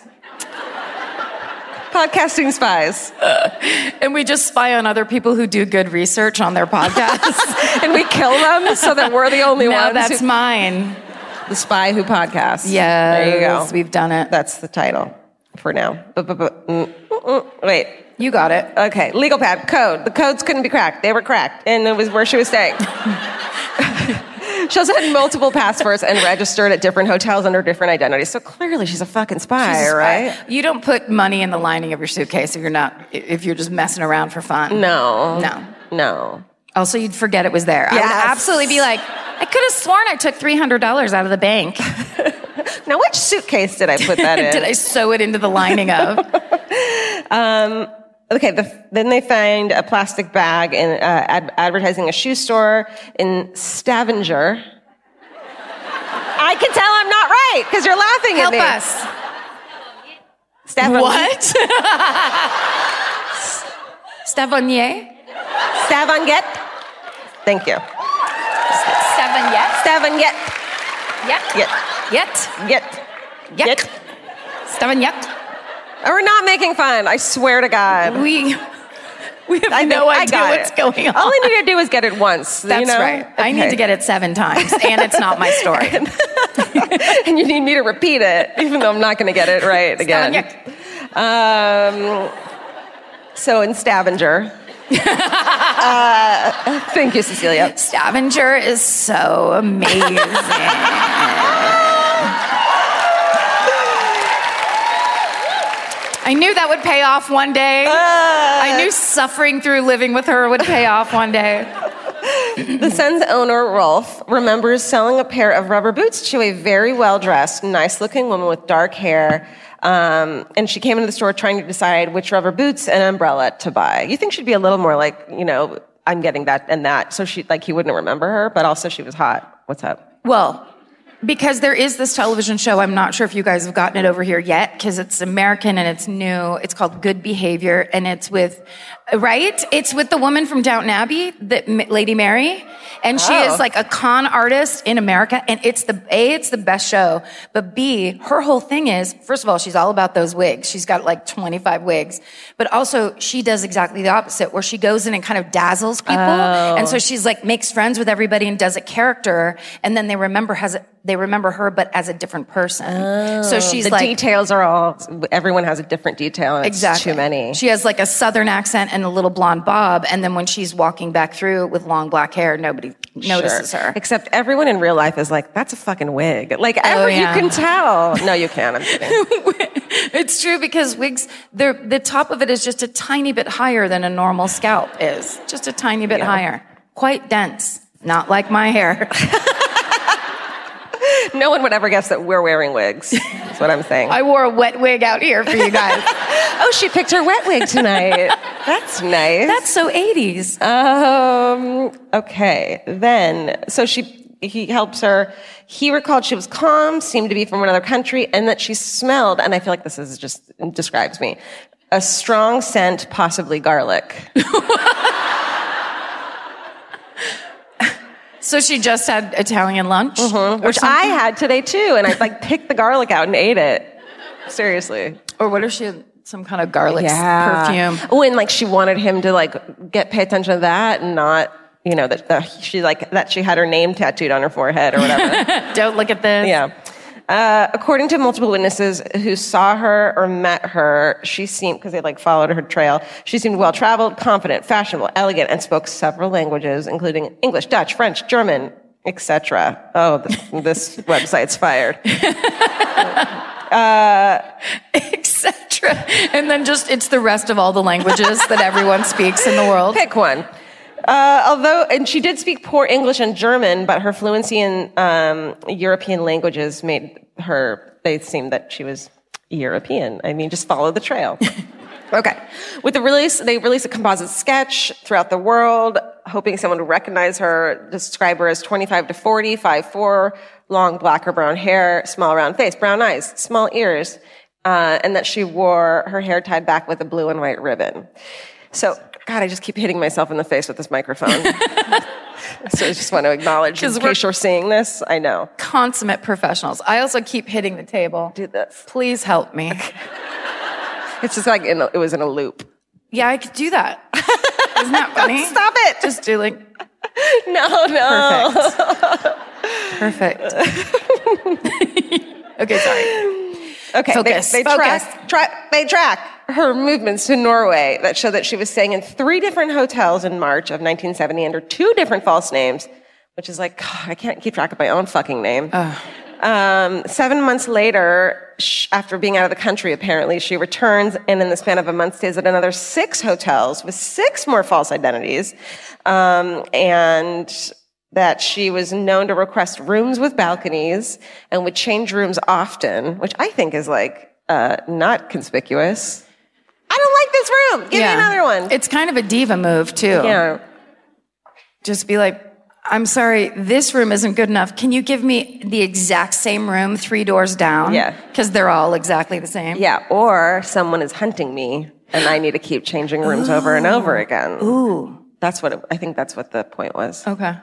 Podcasting spies. and we just spy on other people who do good research on their podcasts. And we kill them so that we're the only now ones. that's who- mine. The Spy Who Podcast. Yes, There you go. we've done it. That's the title for now. But, but, but, mm, mm, mm. Wait. You got it. Okay. Legal pad. Code. The codes couldn't be cracked. They were cracked. And it was where she was staying. she also had multiple passports and registered at different hotels under different identities. So clearly she's a fucking spy, She's a spy. right? You don't put money in the lining of your suitcase if you're not if you're just messing around for fun. No. No. No. Also, you'd forget it was there. I would absolutely be like, I could have sworn I took three hundred dollars out of the bank. Now, which suitcase did I put that in? Did I sew it into the lining of? Okay, the, then they find a plastic bag in, uh, ad- advertising a shoe store in Stavanger. I can tell I'm not right because you're laughing Help at me. Help us. Stavanger. What? Stavonier? Stavanger. Thank you. Stavonier? Seven Yet. Yet. Yet. Yet. Yet. Stavonier? We're not making fun. I swear to God. We we have I no idea got what's it. going on. All I need to do is get it once. That's you know? right. I need to get it seven times, and it's not my story. and you need me to repeat it, even though I'm not going to get it right again. Um, so in Stavanger. Uh, thank you, Cecilia. Stavanger is so amazing. I knew that would pay off one day. I knew suffering through living with her would pay off one day. The Sun's owner, Rolf, remembers selling a pair of rubber boots to a very well dressed, nice looking woman with dark hair. Um, and she came into the store trying to decide which rubber boots and umbrella to buy. You think she'd be a little more like, you know, I'm getting that and that. So she, like, he wouldn't remember her, but also she was hot. What's up? Well, because there is this television show, I'm not sure if you guys have gotten it over here yet, because it's American and it's new. It's called Good Behavior, and it's with, right? It's with the woman from Downton Abbey, the Lady Mary, and she Oh. is like a con artist in America, and it's the a, it's the best show, but b, her whole thing is, first of all, she's all about those wigs. She's got like 25 wigs, but also she does exactly the opposite, where she goes in and kind of dazzles people, and so oh. she's like makes friends with everybody and does a character, and then they remember has a, they remember her, but as a different person. so oh, she's like the like details are all, everyone has a different detail it's exactly too many. She has like a southern accent and a little blonde bob, and then when she's walking back through with long black hair, nobody notices Sure. her. Except everyone in real life is like, that's a fucking wig. Like, oh, every, Oh, yeah. you can tell. No, you can't. I'm kidding. It's true because wigs, they're, the top of it is just a tiny bit higher than a normal scalp is, just a tiny bit higher, quite dense. Not like my hair. no one would ever guess that we're wearing wigs. That's what I'm saying. I wore a wet wig out here for you guys. oh, she picked her wet wig tonight. That's nice. That's so 80s. Um, okay. Then, so she, he helps her. He recalled she was calm, seemed to be from another country, and that she smelled, and I feel like this is just, describes me, a strong scent, possibly garlic. So she just had Italian lunch? Mm-hmm. Or, Which I had today too, and I like picked the garlic out and ate it. Seriously. or what if she had some kind of garlic perfume? Oh, and like she wanted him to like get pay attention to that and not, you know, that that she like that she had her name tattooed on her forehead or whatever. Don't look at this. yeah. Uh, according to multiple witnesses who saw her or met her, she seemed, because they like followed her trail, she seemed well traveled, confident, fashionable, elegant, and spoke several languages, including English, Dutch, French, German, etc. Oh, th- this website's fired. Etc. And then just, it's the rest of all the languages that everyone speaks in the world. Pick one. Uh, although, and she did speak poor English and German, but her fluency in um, European languages made her, they seemed that she was European. I mean, just follow the trail. okay. With the release, they released a composite sketch throughout the world, hoping someone would recognize her, describe her as 25 to 40, 5'4", long black or brown hair, small round face, brown eyes, small ears, uh, and that she wore her hair tied back with a blue and white ribbon. So, God, I just keep hitting myself in the face with this microphone. so I just want to acknowledge, in case you're seeing this, I know. Consummate professionals. I also keep hitting the table. Do this. Please help me. It's just like in a, it was in a loop. Yeah, I could do that. Isn't that funny? Stop it! Just do like, No, no. Perfect. Perfect. okay, sorry. Okay, Focus, they, they focus. track, track, they track her movements to Norway that show that she was staying in three different hotels in March of 1970 under two different false names, which is like, God, I can't keep track of my own fucking name. Um, seven months later, sh- after being out of the country, apparently, she returns and in the span of a month stays at another six hotels with six more false identities. Um, and that she was known to request rooms with balconies and would change rooms often, which I think is like, uh, not conspicuous. I don't like this room. Give me another one. It's kind of a diva move too. yeah. Just be like, I'm sorry, this room isn't good enough. Can you give me the exact same room three doors down? Yeah. Because they're all exactly the same. Yeah. Or someone is hunting me and I need to keep changing rooms over and over again. Ooh. That's what it, I think that's what the point was. Okay.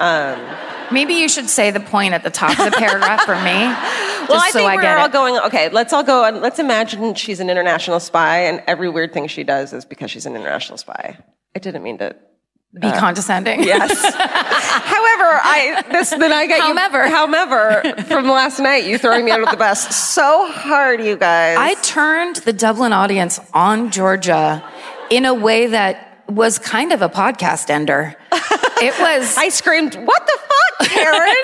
Um, Maybe you should say the point at the top of the paragraph for me. Just well, I so think I we're all it. going, okay, let's all go and let's imagine she's an international spy and every weird thing she does is because she's an international spy. I didn't mean to. Be condescending. Yes. However, I, this, then I got However. you. However, from last night, you throwing me under the bus so hard, you guys. I turned the Dublin audience on Georgia in a way that was kind of a podcast ender. It was. I screamed, what the fuck, Karen?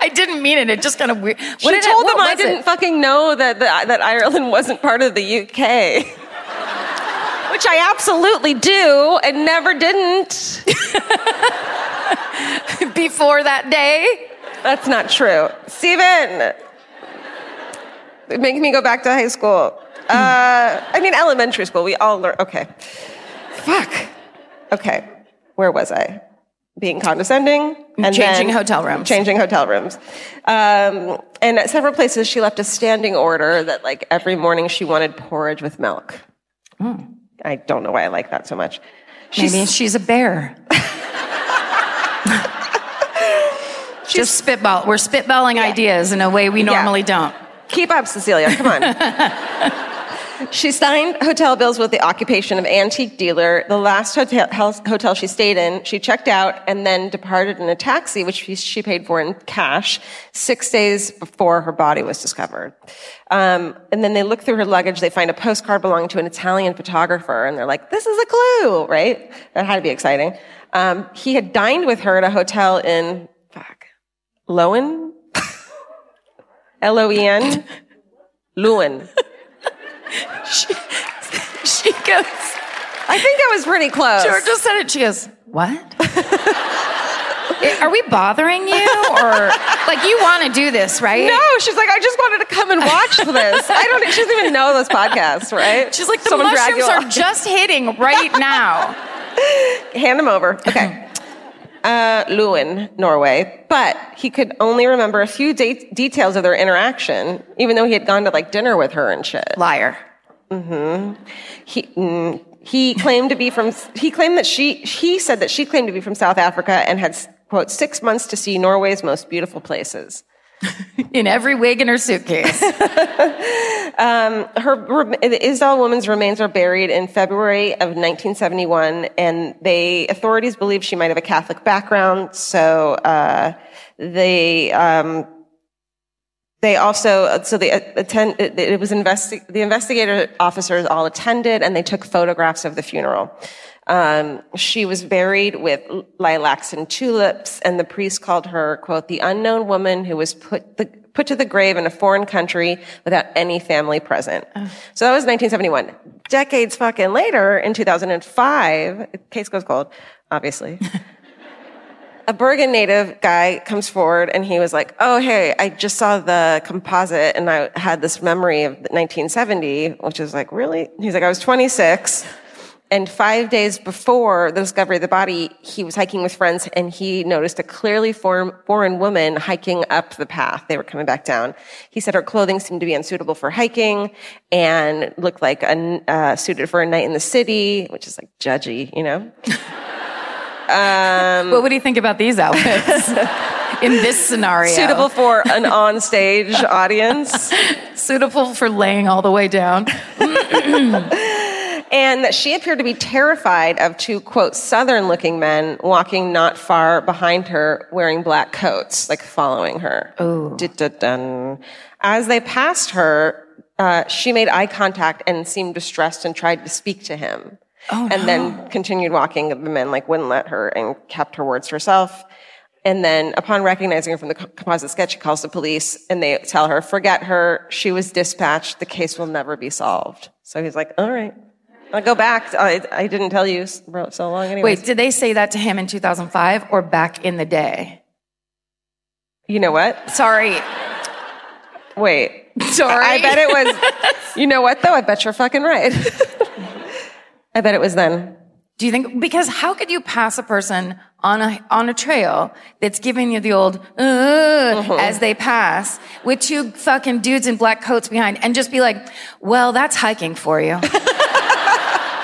I didn't mean it. It just kind of weird. What she it- told what them I didn't fucking know that, that, that Ireland wasn't part of the UK. Which I absolutely do and never didn't. before that day. That's not true. Steven! Make me go back to high school. Uh, I mean, elementary school. We all learn. Okay. Fuck. Okay. Where was I? Being condescending and Changing hotel rooms. Changing hotel rooms. Um, and at several places, she left a standing order that, like, every morning she wanted porridge with milk. I don't know why I like that so much. She's, Maybe she's a bear. Just spitball. We're spitballing ideas in a way we normally don't. Keep up, Cecilia. Come on. she signed hotel bills with the occupation of antique dealer. The last hotel, hotel she stayed in, she checked out and then departed in a taxi, which she- paid for in cash, six days before her body was discovered. Um, and then they look through her luggage. They find a postcard belonging to an Italian photographer, and they're like, "This is a clue, right?" That had to be exciting. Um, he had dined with her at a hotel in fuck, Lowen, L O E N, Lewin. She goes, I think I was pretty close. Georgia said it. She goes, What? Are we bothering you? Or, like, you want to do this, right? No, she's like, I just wanted to come and watch this. I don't. She doesn't even know this podcast, right? She's like, The mushrooms are just hitting right now. Hand them over. Okay. Uh, Lewin, Norway, but he could only remember a few de- details of their interaction, even though he had gone to like dinner with her and shit. Liar. He, mm, he claimed to be from, he claimed that she, he said that she claimed to be from South Africa and had, quote, six months to see Norway's most beautiful places. In every wig in her suitcase. her the Isdal woman's remains are buried in February of 1971, and they authorities believe she might have a Catholic background. So uh, they um, they also so the attend. It, it was investi- the investigator officers all attended, and they took photographs of the funeral. Um, she was buried with lilacs and tulips, and the priest called her, quote, the unknown woman who was put, the, put to the grave in a foreign country without any family present. So that was 1971. Decades fucking later, in 2005, case goes cold, obviously. a Bergen native guy comes forward and he was like, Oh, hey, I just saw the composite and I had this memory of 1970, which is like, really? He's like, I was 26. And five days before the discovery of the body, he was hiking with friends and he noticed a clearly form, foreign woman hiking up the path. They were coming back down. He said her clothing seemed to be unsuitable for hiking and looked like a, uh, suited for a night in the city, which is like judgy, you know? what would he think about these outfits? In this scenario. Suitable for an on-stage audience. Suitable for laying all the way down. And that she appeared to be terrified of two, quote, southern looking men walking not far behind her wearing black coats, like following her. Oh. As they passed her, uh, she made eye contact and seemed distressed and tried to speak to him. Oh, and no. then continued walking. The men like wouldn't let her and kept her words to herself. And then upon recognizing her from the composite sketch, she calls the police and they tell her, forget her. She was dispatched. The case will never be solved. So he's like, all right, I'll go back. I, I didn't tell you so long anyway. Wait, did they say that to him in 2005 or back in the day? you know what? Sorry. Wait. Sorry. I bet it was, you know what though? I bet you're fucking right. I bet it was then. Do you think because how could you pass a person on a on a trail that's giving you the old uh, Mm-hmm. as they pass with two fucking dudes in black coats behind and just be like, well, that's hiking for you.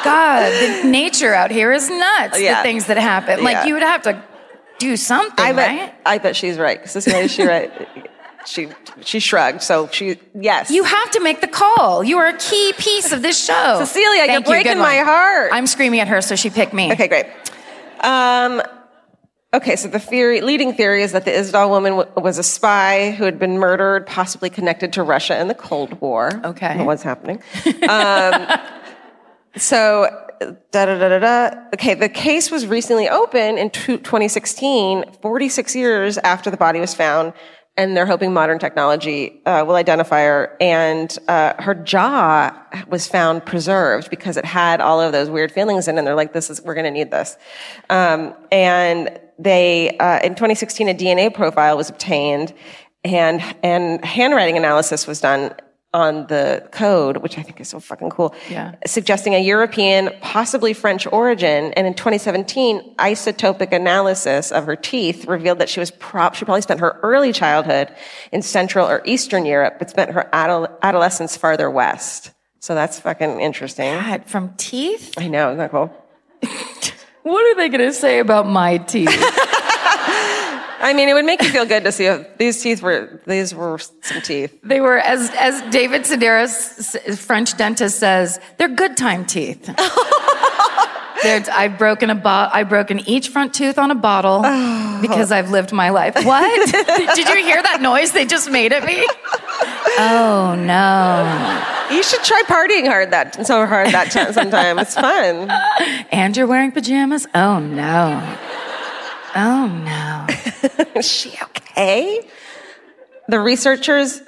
God, the nature out here is nuts. Yeah. The things that happen, like Yeah. you would have to do something, I bet, right? I bet she's right. Cecilia, is she right? She, she shrugged. So she, yes. You have to make the call. You are a key piece of this show. Cecilia, you're Thank you. breaking Good my heart. I'm screaming at her, so she picked me. Okay, great. Um, okay, so the theory, leading theory is that the Isdal woman w- was a spy who had been murdered, possibly connected to Russia in the Cold War. Okay. What's happening? um, so, da da da da da. Okay, the case was recently opened in 2016, 46 years after the body was found. And they're hoping modern technology uh, will identify her. And uh, her jaw was found preserved because it had all of those weird feelings in it. And they're like, "This is we're going to need this." Um, and they uh, in 2016, a DNA profile was obtained, and and handwriting analysis was done on the code, which I think is so fucking cool. Yeah. Suggesting a European, possibly French origin. And in 2017, isotopic analysis of her teeth revealed that she was prop, she probably spent her early childhood in Central or Eastern Europe, but spent her adol- adolescence farther west. So that's fucking interesting. God, from teeth? I know, isn't that cool? What are they going to say about my teeth? I mean, it would make you feel good to see if these teeth were, these were some teeth. they were, as, as David Sedaris, French dentist says, they're good time teeth. They're- I've broken a bo- I've broken each front tooth on a bottle oh. because I've lived my life. What? Did you hear that noise they just made at me? Oh no. You should try partying hard that, so hard that time sometime. It's fun. And you're wearing pajamas? Oh no. Oh no. Is she okay? The researchers,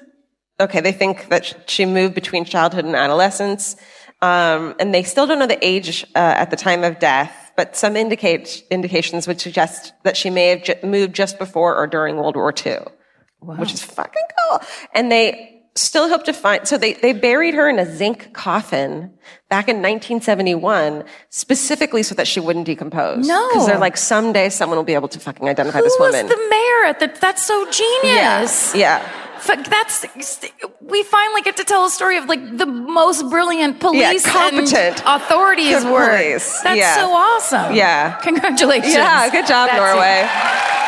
okay, they think that she moved between childhood and adolescence, um, and they still don't know the age uh, at the time of death. But some indicate indications would suggest that she may have ju- moved just before or during World War II, which is fucking cool. And they still hope to find. So they they buried her in a zinc coffin back in 1971, specifically so that she wouldn't decompose. No. because they're like someday someone will be able to fucking identify Who this was woman. the mayor at the that's so genius. Yeah. Fuck, That's we finally get to tell a story of like the most brilliant police competent. and authorities Good police. That's Yeah. so awesome. Yeah. congratulations. Yeah, good job, That's Norway. it.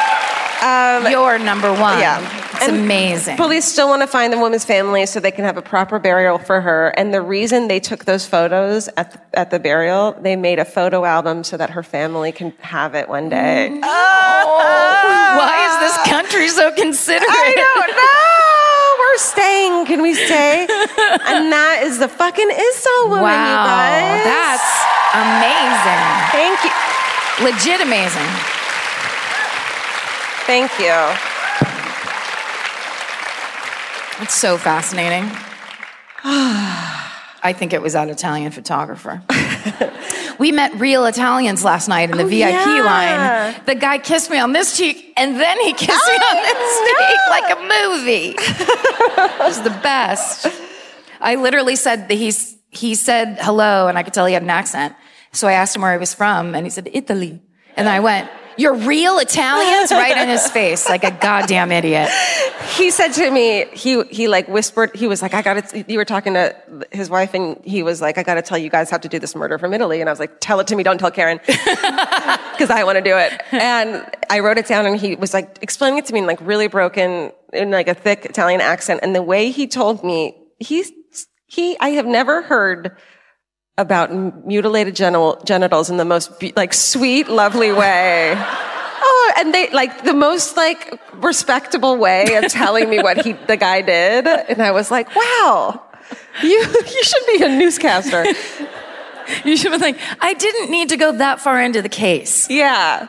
You're number one. Yeah. it's And amazing. Police still want to find the woman's family so they can have a proper burial for her. And the reason they took those photos at the, at the burial, they made a photo album so that her family can have it one day. Mm. Why is this country so considerate? I don't know. We're staying. Can we stay? and that is the fucking Isdal woman, Wow, you guys. that's amazing. Thank you. Legit amazing. Thank you. It's so fascinating. I think it was that Italian photographer. we met real Italians last night in the oh, VIP yeah. line. The guy kissed me on this cheek and then he kissed me on this oh, cheek like a movie. it was the best. I literally said that he's, he said hello and I could tell he had an accent. So I asked him where he was from and he said, Italy. And I went, you're real Italians? Right in his face, like a goddamn idiot. he said to me, he he like whispered, he was like, I gotta, you were talking to his wife and he was like, I gotta tell you guys how to do this murder from Italy. And I was like, tell it to me, don't tell Karen. Cause I wanna do it. And I wrote it down and he was like explaining it to me in like really broken, in like a thick Italian accent. And the way he told me, he's, he, I have never heard about mutilated genital, genitals in the most be- like sweet, lovely way. Oh, and they like the most like respectable way of telling me what he the guy did, and I was like, wow, you you should be a newscaster. You should have like, I didn't need to go that far into the case. Yeah.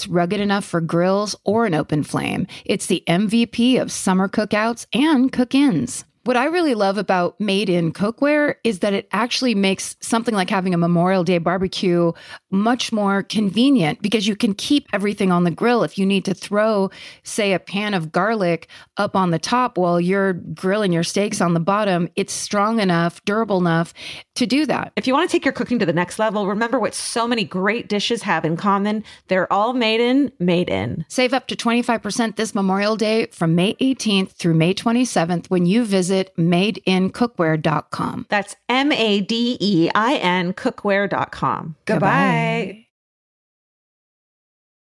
rugged enough for grills or an open flame. It's the MVP of summer cookouts and cook ins. What I really love about made in cookware is that it actually makes something like having a Memorial Day barbecue much more convenient because you can keep everything on the grill. If you need to throw, say, a pan of garlic up on the top while you're grilling your steaks on the bottom, it's strong enough, durable enough to do that. If you want to take your cooking to the next level, remember what so many great dishes have in common. They're all made in, made in. Save up to 25% this Memorial Day from May 18th through May 27th when you visit madeincookware.com. That's M A D E I N cookware.com. Goodbye.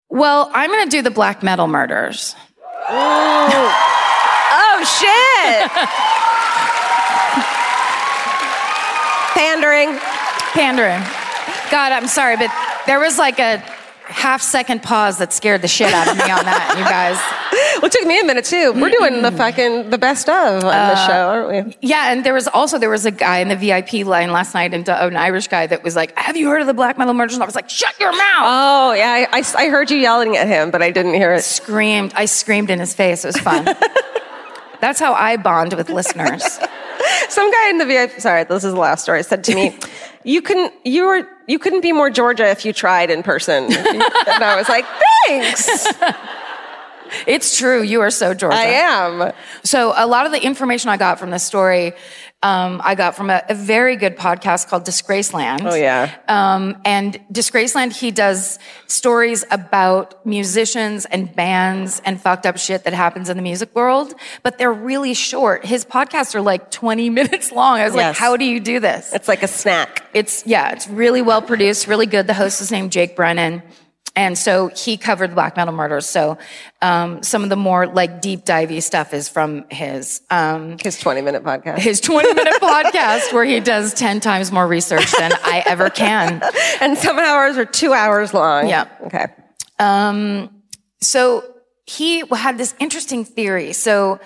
Well, I'm going to do the black metal murders. Oh shit! Pandering. Pandering. God, I'm sorry, but there was like a half second pause that scared the shit out of me on that, you guys. Well, it took me a minute too. We're doing the fucking the best of on the show, aren't we? Yeah, and there was also there was a guy in the VIP line last night, and uh, an Irish guy that was like, "Have you heard of the black metal murders?" And I was like, "Shut your mouth!" Oh yeah, I, I, I heard you yelling at him, but I didn't hear it. Screamed. I screamed in his face. It was fun. That's how I bond with listeners. Some guy in the VIP. Sorry, this is the last story. Said to me, "You couldn't. You were. You couldn't be more Georgia if you tried in person." and I was like, "Thanks. It's true. You are so Georgia. I am." So a lot of the information I got from this story, um, I got from a, a very good podcast called Disgraceland. Oh yeah. Um, and Disgraceland, he does stories about musicians and bands and fucked up shit that happens in the music world, but they're really short. His podcasts are like 20 minutes long. I was like, how do you do this? It's like a snack. It's, yeah, it's really well produced, really good. The host is named Jake Brennan. And so he covered the black metal murders. So, um, some of the more like deep divey stuff is from his, um, His twenty-minute podcast. his 20 minute podcast where he does 10 times more research than I ever can. and some hours are two hours long. Yeah. Okay. Um, so he had this interesting theory. So,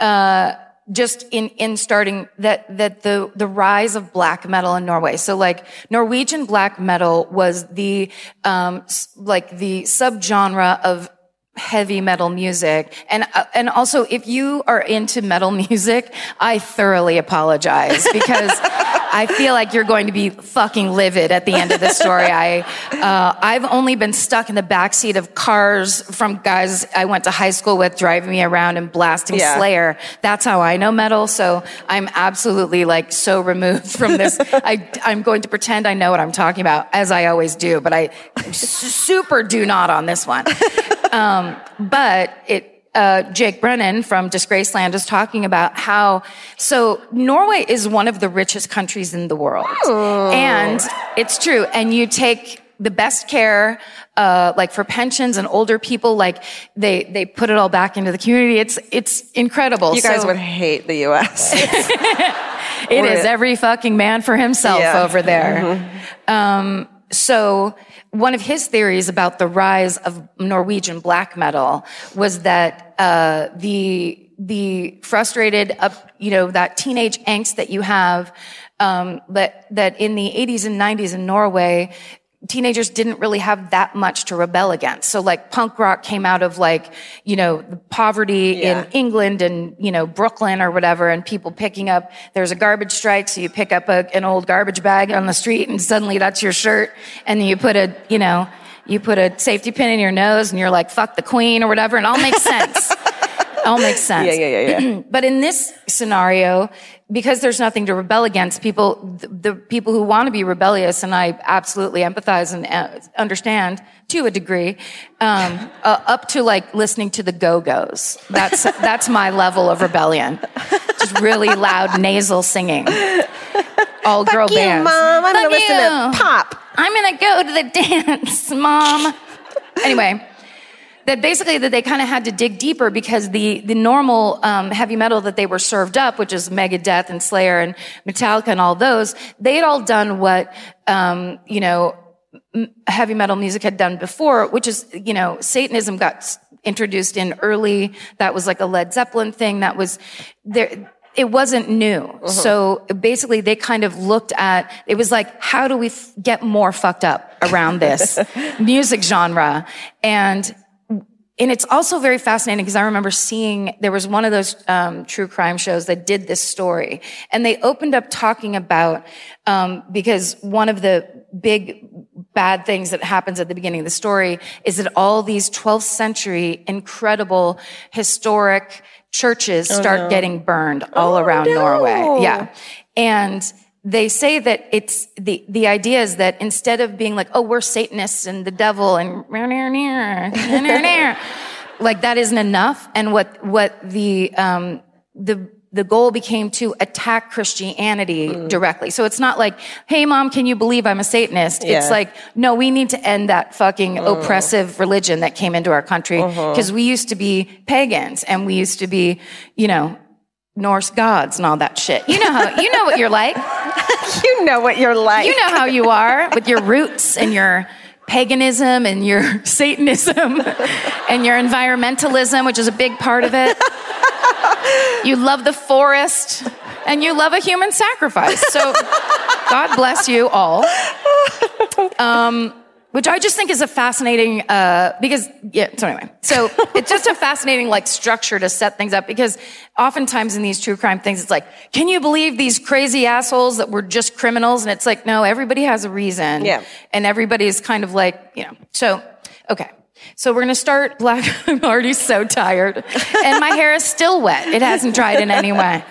uh, just in, in starting that, that the, the rise of black metal in Norway. So like Norwegian black metal was the, um, like the subgenre of heavy metal music. And, uh, and also if you are into metal music, I thoroughly apologize because I feel like you're going to be fucking livid at the end of the story. I, uh, I've only been stuck in the backseat of cars from guys I went to high school with driving me around and blasting Yeah. Slayer. That's how I know metal. So I'm absolutely like so removed from this. I, I'm going to pretend I know what I'm talking about as I always do, but I super do not on this one. Um, but it, uh, Jake Brennan from Disgraceland is talking about how, so Norway is one of the richest countries in the world. And it's true. And you take the best care, uh, like for pensions and older people, like they, they put it all back into the community. It's, it's incredible. You guys So- would hate the U.S. it is every fucking man for himself Yeah. over there. Um, so one of his theories about the rise of Norwegian black metal was that uh, the the frustrated up, you know, that teenage angst that you have, um, that that in the 80s and 90s in Norway, teenagers didn't really have that much to rebel against. So like punk rock came out of like, you know, the poverty Yeah. in England and, you know, Brooklyn or whatever and people picking up, there's a garbage strike. So you pick up a, an old garbage bag on the street and suddenly that's your shirt. And then you put a, you know, you put a safety pin in your nose and you're like, fuck the queen or whatever. And it all makes sense. All makes sense. Yeah, yeah, yeah, yeah. But in this scenario, because there's nothing to rebel against, people, the, the people who want to be rebellious, and I absolutely empathize and uh, understand to a degree, um, uh, up to like listening to the Go-Go's. That's, that's my level of rebellion. Just really loud nasal singing. All girl Fuck you, bands. mom. I'm Fuck gonna listen you. to pop. I'm gonna go to the dance, mom. anyway, that basically that they kind of had to dig deeper because the the normal um, heavy metal that they were served up, which is Megadeth and Slayer and Metallica and all those, they had all done what um, you know heavy metal music had done before, which is you know Satanism got introduced in early. That was like a Led Zeppelin thing. That was there it wasn't new. So basically they kind of looked at, it was like, how do we f- get more fucked up around this music genre? And and it's also very fascinating because I remember seeing there was one of those um, true crime shows that did this story, and they opened up talking about um, because one of the big bad things that happens at the beginning of the story is that all these 12th century incredible historic churches start getting burned all around Norway. Yeah, and they say that it's the the idea is that instead of being like, oh, we're Satanists and the devil and like that isn't enough. And what what the um, the the goal became to attack Christianity hmm. directly. So it's not like, hey mom, can you believe I'm a Satanist? It's like, no, we need to end that fucking hmm. oppressive religion that came into our country uh-huh. because we used to be pagans and we used to be, you know, Norse gods and all that shit. You know how you know what you're like. Know what you're like. You know how you are with your roots and your paganism and your Satanism and your environmentalism, which is a big part of it. You love the forest and you love a human sacrifice. So God bless you all. Um, which I just think is a fascinating, uh, because, yeah, so anyway. So it's just a fascinating, like, structure to set things up because oftentimes in these true crime things, it's like, can you believe these crazy assholes that were just criminals? And it's like, no, everybody has a reason. Yeah. And everybody's kind of like, you know, so, okay. So we're going to start black. I'm already so tired and my hair is still wet. It hasn't dried in any way.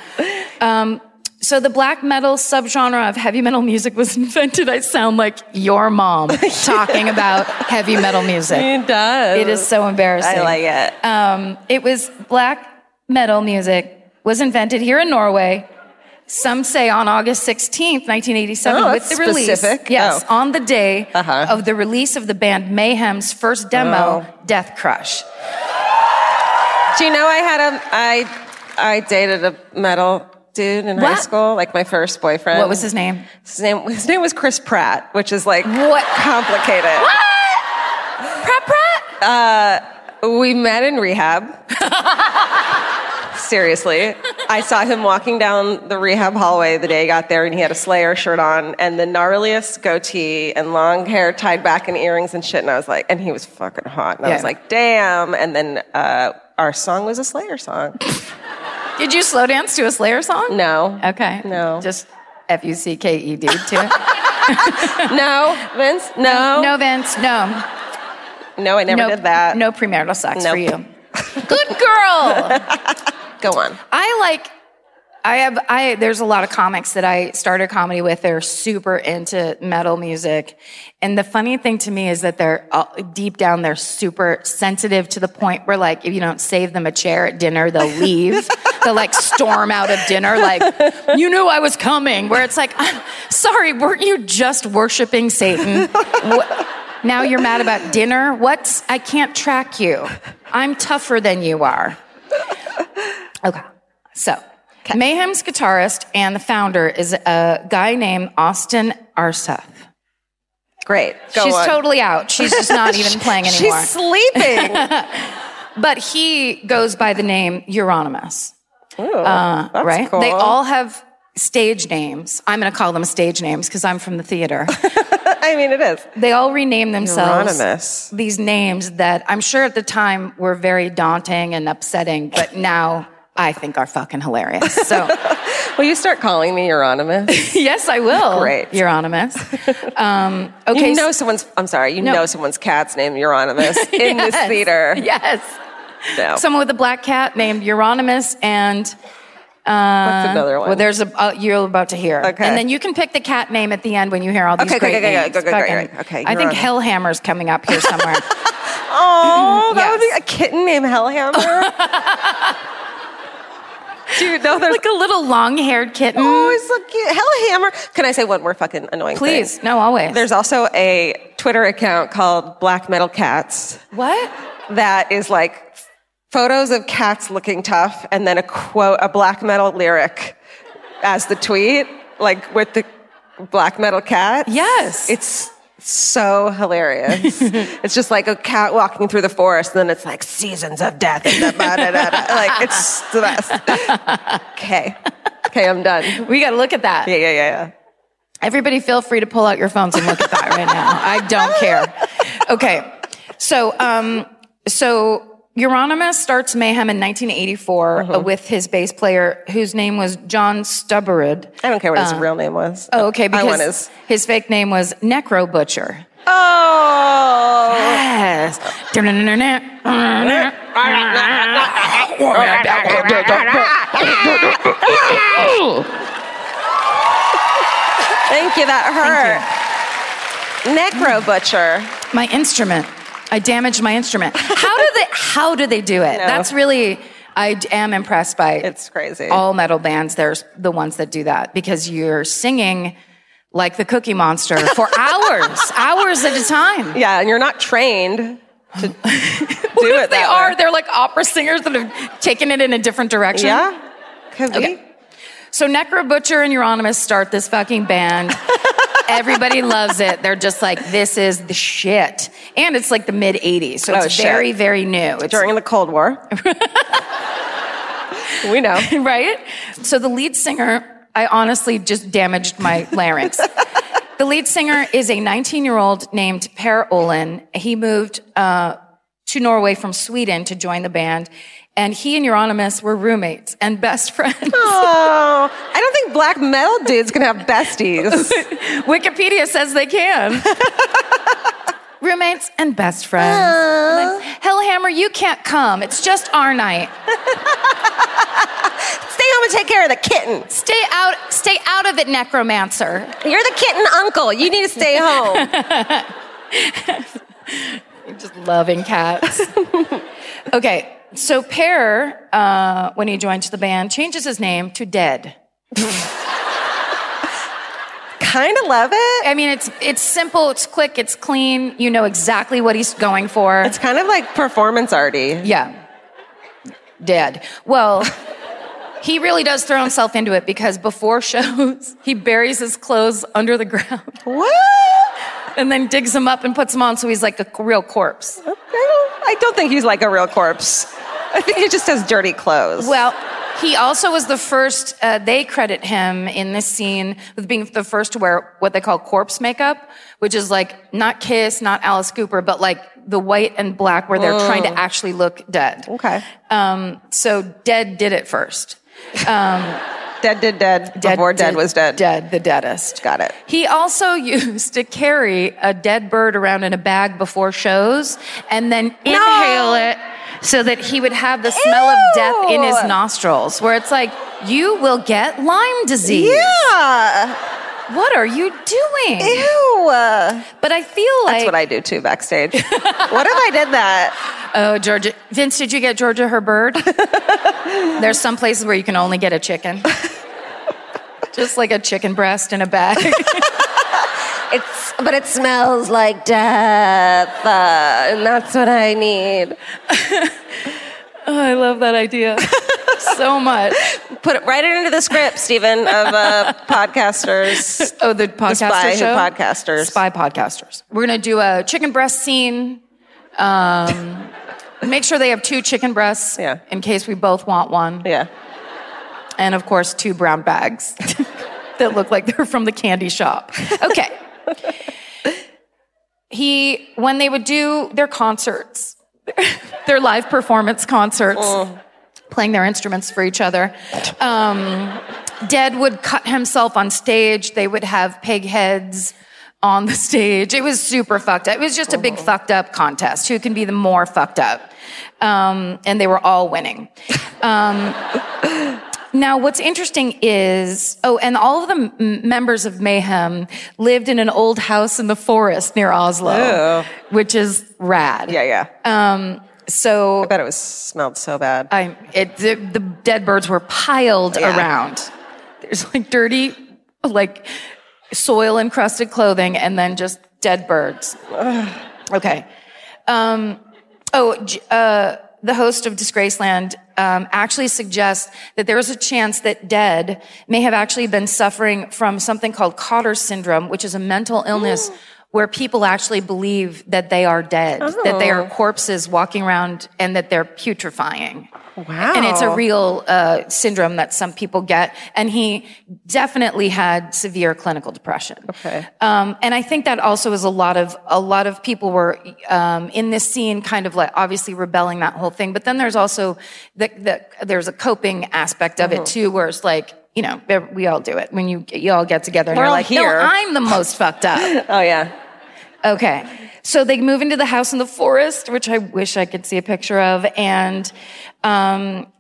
Um, so the black metal subgenre of heavy metal music was invented. I sound like your mom talking about heavy metal music. It does. It is so embarrassing. I like it. Um, it was black metal music was invented here in Norway. Some say on August 16th, 1987, Oh, with the release. specific. Yes, Oh. on the day Uh-huh. of the release of the band Mayhem's first demo, Oh. Death Crush. Do you know I had a I I dated a metal dude in high school, like my first boyfriend. What was his name? His name his name was Chris Pratt, which is like What? complicated. Prat Prat? We met in rehab. Seriously. I saw him walking down the rehab hallway the day he got there and he had a Slayer shirt on and the gnarliest goatee and long hair tied back and earrings and shit. And I was like, and he was fucking hot. And I was like, damn. And then uh, our song was a Slayer song. Did you slow dance to a Slayer song? No. Okay. No. Just F U C K E D to it. No, Vince. No. No, Vince. No. No, I never no, did that. No premarital sex Nope. for you. Good girl. Go on. I like. I have. I there's a lot of comics that I started comedy with. They're super into metal music, and the funny thing to me is that they're uh, deep down they're super sensitive to the point where like if you don't save them a chair at dinner, they'll leave. they'll like storm out of dinner like you knew I was coming. Where it's like, I'm sorry, weren't you just worshiping Satan? What- now you're mad about dinner? What's I can't track you. I'm tougher than you are. Okay. So, Mayhem's guitarist and the founder is a guy named Austin Aarseth. Great. Go She's on. totally out. She's just not even playing anymore. She's sleeping. but he goes by the name Euronymous. Ooh, Uh, that's right? cool. They all have stage names. I'm going to call them stage names because I'm from the theater. I mean, it is. they all rename themselves Euronymous. these names that I'm sure at the time were very daunting and upsetting, but now I think are fucking hilarious. So, Will you start calling me Euronymous? yes, I will. Great. Euronymous. Um, okay. you know so- someone's. I'm sorry. You No. know someone's cat's name Euronymous in this theater. Yes. No. Someone with a black cat named Euronymous and What's another one? well, there's a uh, you're about to hear. Okay. And then you can pick the cat name at the end when you hear all these Okay, great okay, okay, names. okay, okay, okay, Fucking- okay, I think. Hellhammer's coming up here somewhere. oh, that would be a kitten named Hellhammer. Dude, no, there's like a little long-haired kitten. Oh, it's so cute. Hellhammer. Can I say one more fucking annoying Please, thing? Please, no, always. There's also a Twitter account called Black Metal Cats what? that is like photos of cats looking tough and then a quote, a black metal lyric as the tweet, like with the black metal cat. Yes. It's so hilarious. it's just like a cat walking through the forest, and then it's like seasons of death. And da, da, da, da. Like it's the best. Okay. Okay, I'm done. we got to look at that. Yeah, yeah, yeah, yeah. Everybody, feel free to pull out your phones and look at that right now. I don't care. Okay, so um, so Euronymous starts Mayhem in 1984 Uh-huh. uh, with his bass player, whose name was John Stubberud. I don't care what his real name was. Oh, okay, because his. his fake name was Necro Butcher. Oh. Yes. Thank you. That hurt. Necro butcher. My instrument. I damaged my instrument. How do they? How do they do it? No. That's really. I am impressed by It's crazy. all metal bands. There's the ones that do that because you're singing like the Cookie Monster for hours, hours at a time. Yeah, and you're not trained to do it if they are? They're like opera singers that have taken it in a different direction. Yeah, could be. Okay. So Necro Butcher and Euronymous start this fucking band. Everybody loves it. They're just like, this is the shit. And it's like the mid 80s. So Oh, it's shit. very, very new. It's During the Cold War. we know. right? So the lead singer, I honestly just damaged my larynx. the lead singer is a 19 year old named Per Ohlin. He moved uh, to Norway from Sweden to join the band. And he and Euronymous were roommates and best friends. Oh, I don't think black metal dudes can have besties. Wikipedia says they can. roommates and best friends. Like, Hellhammer, you can't come. It's just our night. Stay home and take care of the kitten. Stay out. Stay out of it, necromancer. You're the kitten uncle. You need to stay home. just loving cats. okay, so Per, uh, when he joins the band, changes his name to Dead. kind of love it. I mean, it's it's simple, it's quick, it's clean. You know exactly what he's going for. It's kind of like performance arty. yeah, Dead. Well. He really does throw himself into it because before shows, he buries his clothes under the ground What? and then digs them up and puts them on so he's like a real corpse. I don't think he's like a real corpse. I think he just has dirty clothes. Well, he also was the first, uh, they credit him in this scene with being the first to wear what they call corpse makeup, which is like not Kiss, not Alice Cooper, but like the white and black where they're trying to actually look dead. Okay. Um, so Dead did it first. Um, Dead did dead, dead before dead, was dead. Dead, the deadest. Got it. He also used to carry a dead bird around in a bag before shows and then inhale it so that he would have the smell of death in his nostrils, where it's like, you will get Lyme disease. Yeah. What are you doing? Ew. But I feel like. That's what I do too backstage. what if I did that? Oh, Georgia. Vince, did you get Georgia her bird? There's some places where you can only get a chicken. Just like a chicken breast in a bag. It's, but it smells like death, uh, and that's what I need. Oh, I love that idea so much. Put it right into the script, Stephen, of uh, podcasters. Oh, the The spy show? podcasters. Spy podcasters. We're gonna do a chicken breast scene. Um, make sure they have two chicken breasts Yeah. in case we both want one. Yeah. And of course, two brown bags that look like they're from the candy shop. Okay. He, when they would do their concerts, their live performance concerts, playing their instruments for each other, um, Dead would cut himself on stage. They would have pig heads on the stage. It was super fucked up. It was just a big fucked up contest. Who can be the more fucked up? Um, and they were all winning. Um, now, what's interesting is, oh, and all of the m- members of Mayhem lived in an old house in the forest near Oslo, which is rad. Yeah, yeah. Um, so I bet it was smelled so bad. I, it, the, the dead birds were piled Yeah. around. There's like dirty, like soil encrusted clothing, and then just dead birds. Okay. Um, oh, uh, the host of Disgraceland um, actually suggests that there is a chance that Dead may have actually been suffering from something called Cotard syndrome, which is a mental illness where people actually believe that they are dead, that they are corpses walking around, and that they're putrefying. Wow. And it's a real uh, syndrome that some people get. And he definitely had severe clinical depression. Okay. Um, and I think that also is a lot of a lot of people were um, in this scene, kind of like obviously rebelling that whole thing. But then there's also the, the there's a coping aspect of it too, where it's like. You know, we all do it when you you all get together and We're you're like, here." "No, I'm the most fucked up." oh, yeah. Okay. So they move into the house in the forest, which I wish I could see a picture of. And um,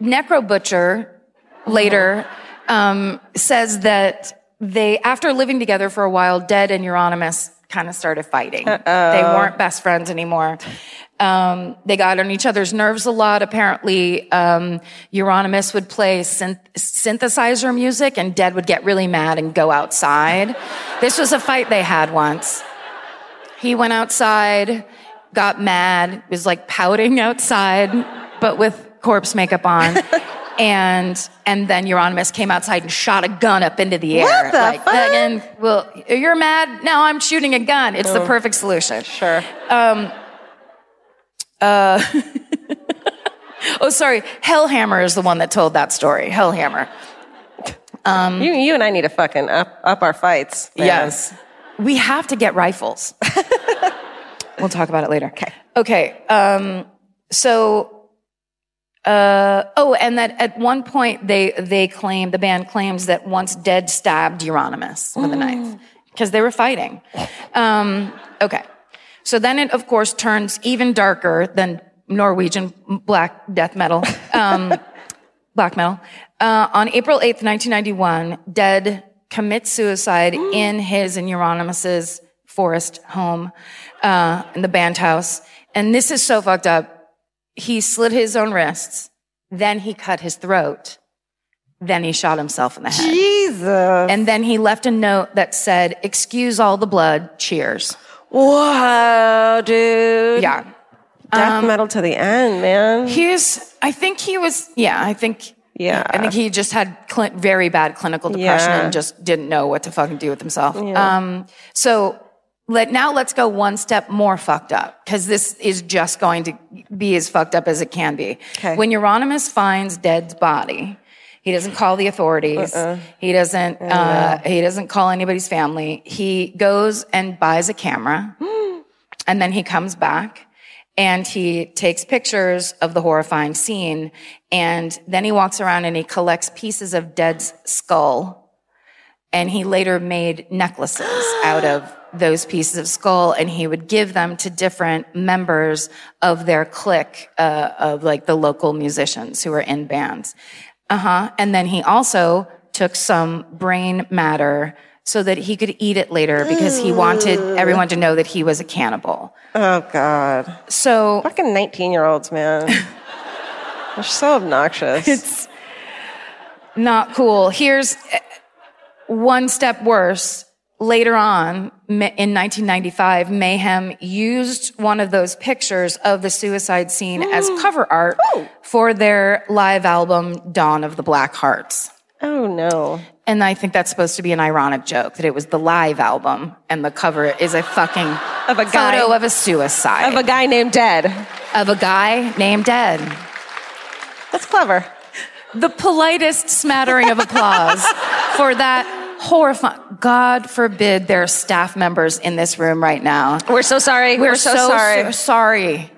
Necro Butcher later um, says that they, after living together for a while, Dead and Euronymous kind of started fighting. They weren't best friends anymore. Um, they got on each other's nerves a lot. Apparently, um, Euronymous would play synth- synthesizer music, and Dead would get really mad and go outside. This was a fight they had once. He went outside, got mad, was like pouting outside, but with corpse makeup on. and and then Euronymous came outside and shot a gun up into the air. What the like, fuck? Megan, well, you're mad? Now I'm shooting a gun. It's the perfect solution. Sure. Um, uh, Oh, sorry. Hellhammer is the one that told that story. Hellhammer. Um, you, you and I need to fucking up, up our fights. man. Yes. We have to get rifles. we'll talk about it later. Okay. Okay. Um, so, uh, oh, and that at one point they, they claim, the band claims that once Dead stabbed Euronymous with a knife because they were fighting. Um, okay. So then it, of course, turns even darker than Norwegian black death metal, um, black metal. Uh, on April 8th, 1991, Dead commits suicide in his and Euronymous' forest home, uh, in the band house. And this is so fucked up. He slit his own wrists, then he cut his throat, then he shot himself in the head. Jesus. And then he left a note that said, excuse all the blood, cheers. Wow, dude. Yeah. Death metal to the end, man. He's, I think he was, yeah, I think, Yeah. I think he just had cl- very bad clinical depression Yeah. and just didn't know what to fucking do with himself. Um, so let, now let's go one step more fucked up because this is just going to be as fucked up as it can be. Okay. When Euronymous finds Dead's body, he doesn't call the authorities. He doesn't, uh, he doesn't call anybody's family. He goes and buys a camera and then he comes back and he takes pictures of the horrifying scene. And then he walks around and he collects pieces of Dead's skull. And he later made necklaces out of those pieces of skull and he would give them to different members of their clique, uh, of like the local musicians who were in bands. Uh huh. And then he also took some brain matter so that he could eat it later because he wanted everyone to know that he was a cannibal. Oh God. So Fucking 19 year olds, man. They're so obnoxious. it's not cool. Here's uh, one step worse. Later on, in 1995, Mayhem used one of those pictures of the suicide scene as cover art for their live album, Dawn of the Black Hearts. oh no. And I think that's supposed to be an ironic joke that it was the live album and the cover is a fucking Of a guy- photo of a suicide Of a guy named Dead. of a guy named Dead. That's clever. The politest smattering of applause for that horrifying. God forbid there are staff members in this room right now. We're so sorry. We're, so, sorry. so sorry.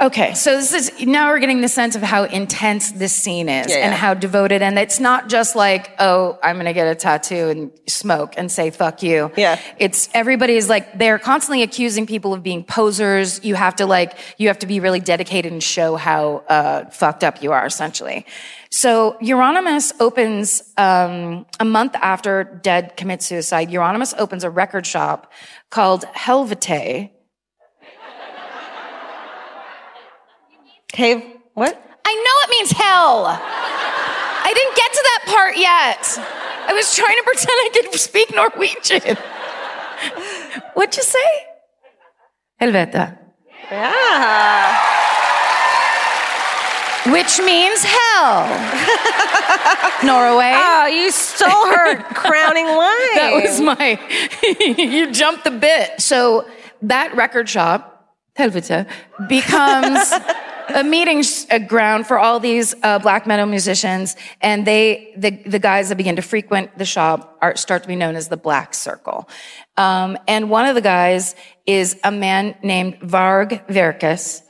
Okay, so this is now we're getting the sense of how intense this scene is Yeah, and how devoted. And it's not just like, oh, I'm gonna get a tattoo and smoke and say fuck you. Yeah. It's everybody is like they're constantly accusing people of being posers. You have to like you have to be really dedicated and show how uh, fucked up you are, essentially. So Euronymous opens um, a month after Dead commits suicide. Euronymous opens a record shop called Helvete. Cave. What? I know it means hell. I didn't get to that part yet. I was trying to pretend I could speak Norwegian. What'd you say? Helvete. Yeah. Which means hell. Norway. Oh, you stole her crowning line. that was my, you jumped the bit. So that record shop, Helvete, becomes a meeting ground for all these uh, black metal musicians. And they, the, the guys that begin to frequent the shop are, start to be known as the Black Circle. Um, and one of the guys is a man named Varg Verkus.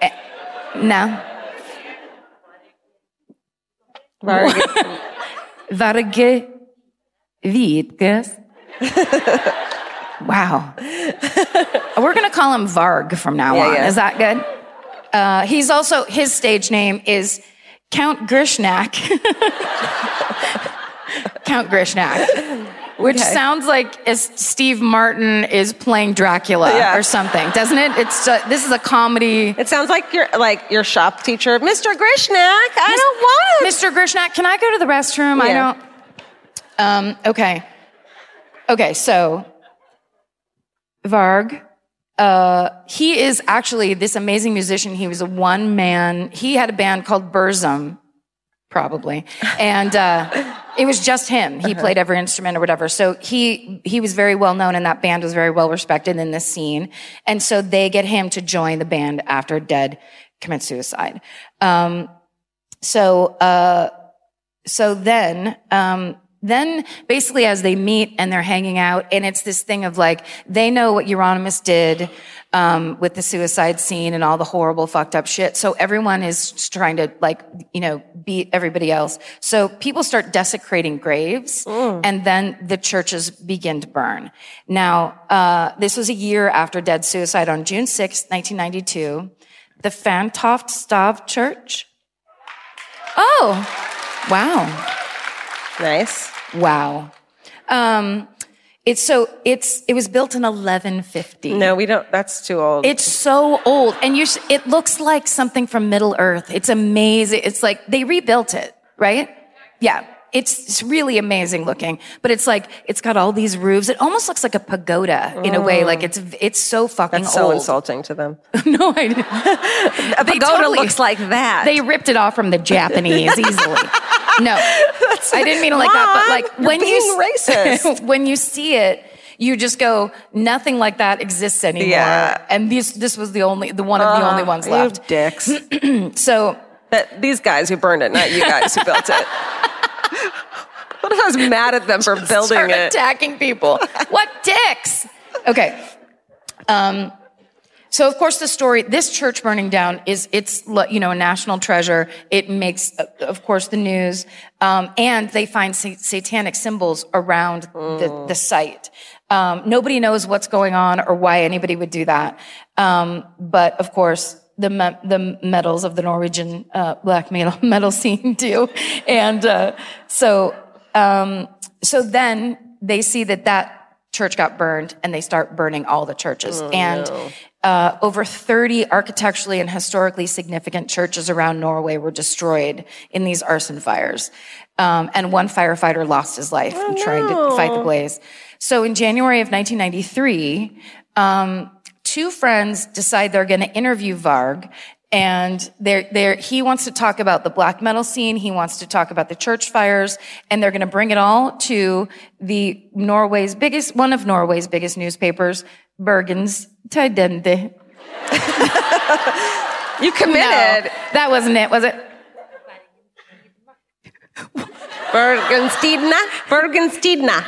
Eh, No. Varg Vitges. wow. We're going to call him Varg from now Yeah, on. yeah. Is that good? Uh, he's also, his stage name is Count Grishnackh. Count Grishnackh. Which Okay. sounds like as Steve Martin is playing Dracula Yeah. or something, doesn't it? It's uh, this is a comedy. It sounds like your like your shop teacher, Mr. Grishnak. I don't want it. Mr. Grishnak, can I go to the restroom? I don't. Um, okay. Okay, so Varg, uh, he is actually this amazing musician. He was a one man, he had a band called Burzum, probably. And, uh, it was just him. He played every instrument or whatever. So he, he was very well known and that band was very well respected in this scene. And so they get him to join the band after Dead commits suicide. Um, so, uh, so then, um, then basically as they meet and they're hanging out and it's this thing of like, they know what Euronymous did, um, with the suicide scene and all the horrible fucked up shit. So everyone is trying to like, you know, beat everybody else. So people start desecrating graves and then the churches begin to burn. Now, uh, this was a year after Dead suicide on June 6, 1992. The Fantoft Stav Church. Oh, wow. Nice. Wow. Um, it's so, it's, it was built in 1150. No, we don't. That's too old. It's so old. And you, s- it looks like something from Middle Earth. It's amazing. It's like they rebuilt it, right? Yeah. It's, it's really amazing looking, but it's like, it's got all these roofs. It almost looks like a pagoda in a way. Like it's, it's so fucking old. That's so old. insulting to them. no, I didn't. A They pagoda totally- looks like that. They ripped it off from the Japanese easily. No, I didn't mean it like that. But like when you racist. when you see it, you just go, nothing like that exists anymore. Yeah. And this this was the only the one of the only ones You left. dicks. So that these guys who burned it, not you guys who built it. what if I was mad at them for building start it? attacking people. what dicks? Okay. Um, so of course the story, this church burning down is, it's, you know, a national treasure. It makes, uh, of course, the news. Um, and they find sa- satanic symbols around the, the site. Um, nobody knows what's going on or why anybody would do that. Um, but of course, the me- the medals of the Norwegian uh, black metal metal scene do, and uh, so um, so then they see that that church got burned, and they start burning all the churches, and uh, over 30 architecturally and historically significant churches around Norway were destroyed in these arson fires, um, and one firefighter lost his life in trying to fight the blaze. So in January of 1993. Um, two friends decide they're going to interview Varg and they're, they're, he wants to talk about the black metal scene. He wants to talk about the church fires and they're going to bring it all to the Norway's biggest, one of Norway's biggest newspapers, Bergens Tidende. You committed. No, that wasn't it, was it? Bergenstidna. Bergenstidna.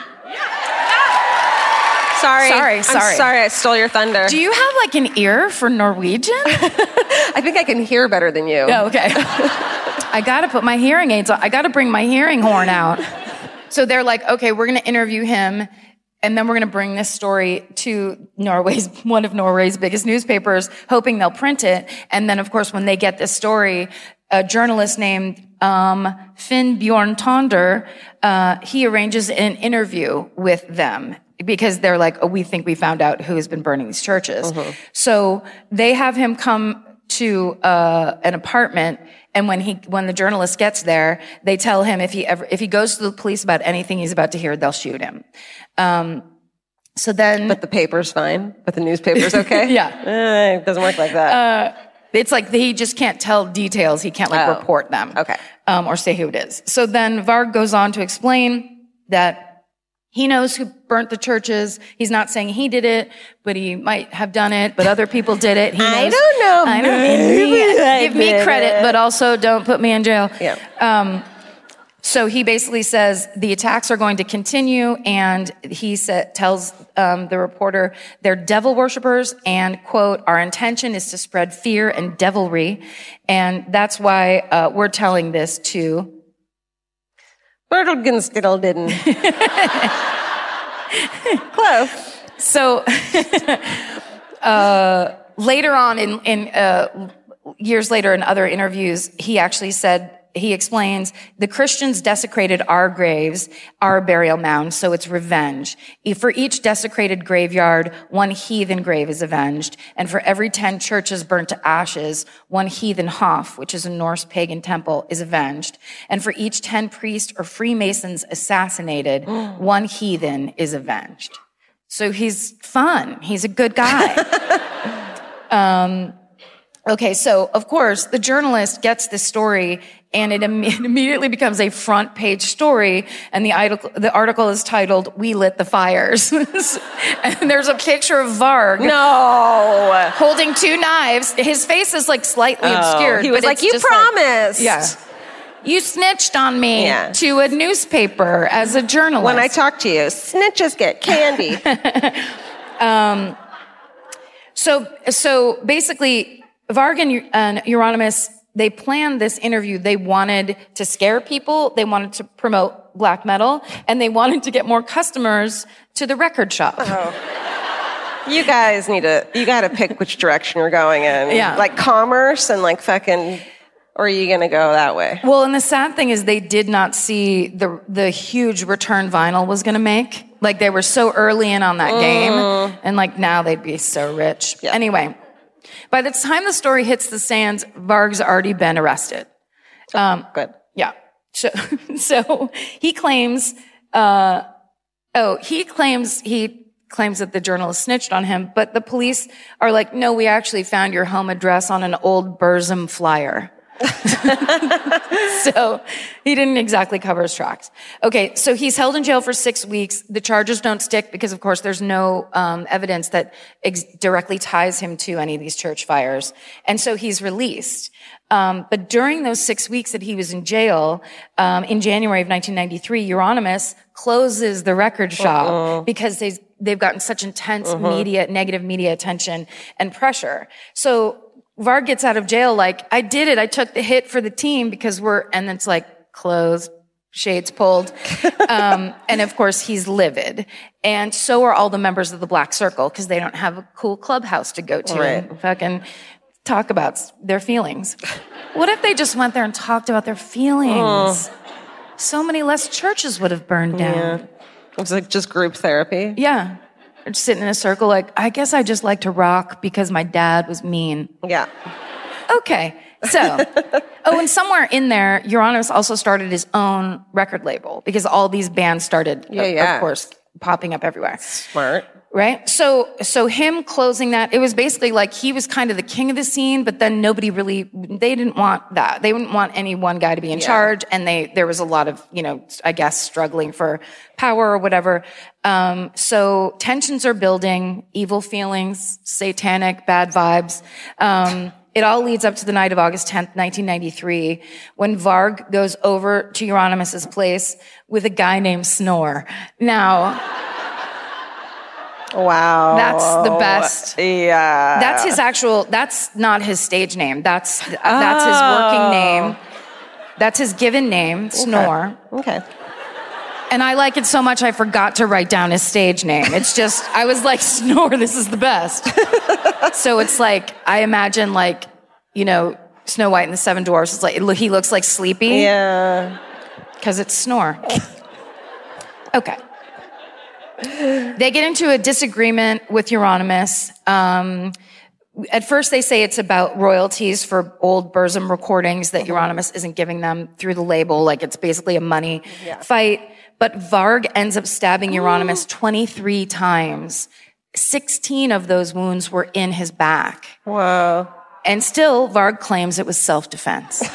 Sorry. Sorry, I'm sorry. sorry I stole your thunder. Do you have like an ear for Norwegian? I think I can hear better than you. Oh, okay. I got to put my hearing aids on. I got to bring my hearing horn out. So they're like, okay, we're going to interview him. And then we're going to bring this story to Norway's, one of Norway's biggest newspapers, hoping they'll print it. And then, of course, when they get this story, a journalist named um, Finn Bjorn Tonder, uh, he arranges an interview with them because they're like, oh, we think we found out who has been burning these churches. So they have him come to uh, an apartment and when he when the journalist gets there they tell him if he ever if he goes to the police about anything he's about to hear they'll shoot him um, so then But the paper's fine. But the newspaper's okay? Yeah. Eh, it doesn't work like that. it's like he just can't tell details he can't like Oh. report them Okay. um, or say who it is so then varg goes on to explain that he knows who burnt the churches. He's not saying he did it, but he might have done it, but other people did it. He I knows- don't know. I don't Give me credit, it. but also don't put me in jail. Yeah. Um, so he basically says the attacks are going to continue, and he sa- tells um, the reporter they're devil worshippers, and quote, our intention is to spread fear and devilry, and that's why uh, we're telling this to Bertelgenstiddle didn't. Close. So, uh, later on in, in, uh, years later in other interviews, he actually said, he explains, the Christians desecrated our graves, our burial mounds, so it's revenge. For each desecrated graveyard, one heathen grave is avenged. And for every 10 churches burnt to ashes, one heathen Hof, which is a Norse pagan temple, is avenged. And for each 10 priests or Freemasons assassinated, one heathen is avenged. So he's fun. He's a good guy. um, okay, so of course, the journalist gets this story and it imme- it immediately becomes a front page story. And the article, the article is titled, We Lit the Fires. and there's a picture of Varg No. holding two knives. His face is like slightly oh. obscured. Oh, he was like, "You promised." yeah. You snitched on me Yeah. to a newspaper as a journalist. When I talk to you, snitches get candy. Um, so, so basically, Varg and, and Euronymous, they planned this interview. They wanted to scare people. They wanted to promote black metal and they wanted to get more customers to the record shop. Oh. you guys need to, you got to pick which direction you're going in. Yeah. Like commerce and like fucking, or are you going to go that way? Well, and the sad thing is they did not see the, the huge return vinyl was going to make. Like they were so early in on that game mm. and like now they'd be so rich. Yeah. Anyway, by the time the story hits the sands, Varg's already been arrested. Um, Good. Yeah. So, so he claims, uh, oh, he claims, he claims that the journalist snitched on him, but the police are like, no, we actually found your home address on an old Burzum flyer. so he didn't exactly cover his tracks. Okay, so he's held in jail for six weeks. The charges don't stick because, of course, there's no um, evidence that ex- directly ties him to any of these church fires, and so he's released. Um, but during those six weeks that he was in jail, um, in January of 1993, Euronymous closes the record shop because they they've gotten such intense media, negative media attention and pressure. So Varg gets out of jail like, I did it. I took the hit for the team because we're, and it's like closed, shades pulled. Um, and of course he's livid. And so are all the members of the Black Circle because they don't have a cool clubhouse to go to and fucking talk about their feelings. What if they just went there and talked about their feelings? So many less churches would have burned down. It was like just group therapy. Yeah. Sitting in a circle like, I guess I just like to rock because my dad was mean. Yeah. Okay. So, oh, and somewhere in there, Euronymous also started his own record label because all these bands started, Yeah, of, yeah. of course, popping up everywhere. Smart. Right? So, so him closing that, it was basically like he was kind of the king of the scene, but then nobody really, they didn't want that. They wouldn't want any one guy to be in charge. And they, there was a lot of, you know, I guess struggling for power or whatever. Um, so tensions are building, evil feelings, satanic, bad vibes. Um, it all leads up to the night of August 10th, 1993, when Varg goes over to Euronymous' place with a guy named Snore. Now, Wow. That's the best. Yeah. That's his actual. That's not his stage name. That's that's his working oh. name. That's his given name, Snore. Okay. And I like it so much I forgot to write down his stage name. It's just I was like, Snore, this is the best. so it's like I imagine like you know Snow White and the Seven Dwarfs. It's like it, he looks like Sleepy Yeah. because it's Snore. Okay. They get into a disagreement with Euronymous. Um, at first, they say it's about royalties for old Burzum recordings that Euronymous isn't giving them through the label. Like it's basically a money fight. But Varg ends up stabbing Euronymous 23 times. 16 of those wounds were in his back. Whoa. And still, Varg claims it was self defense.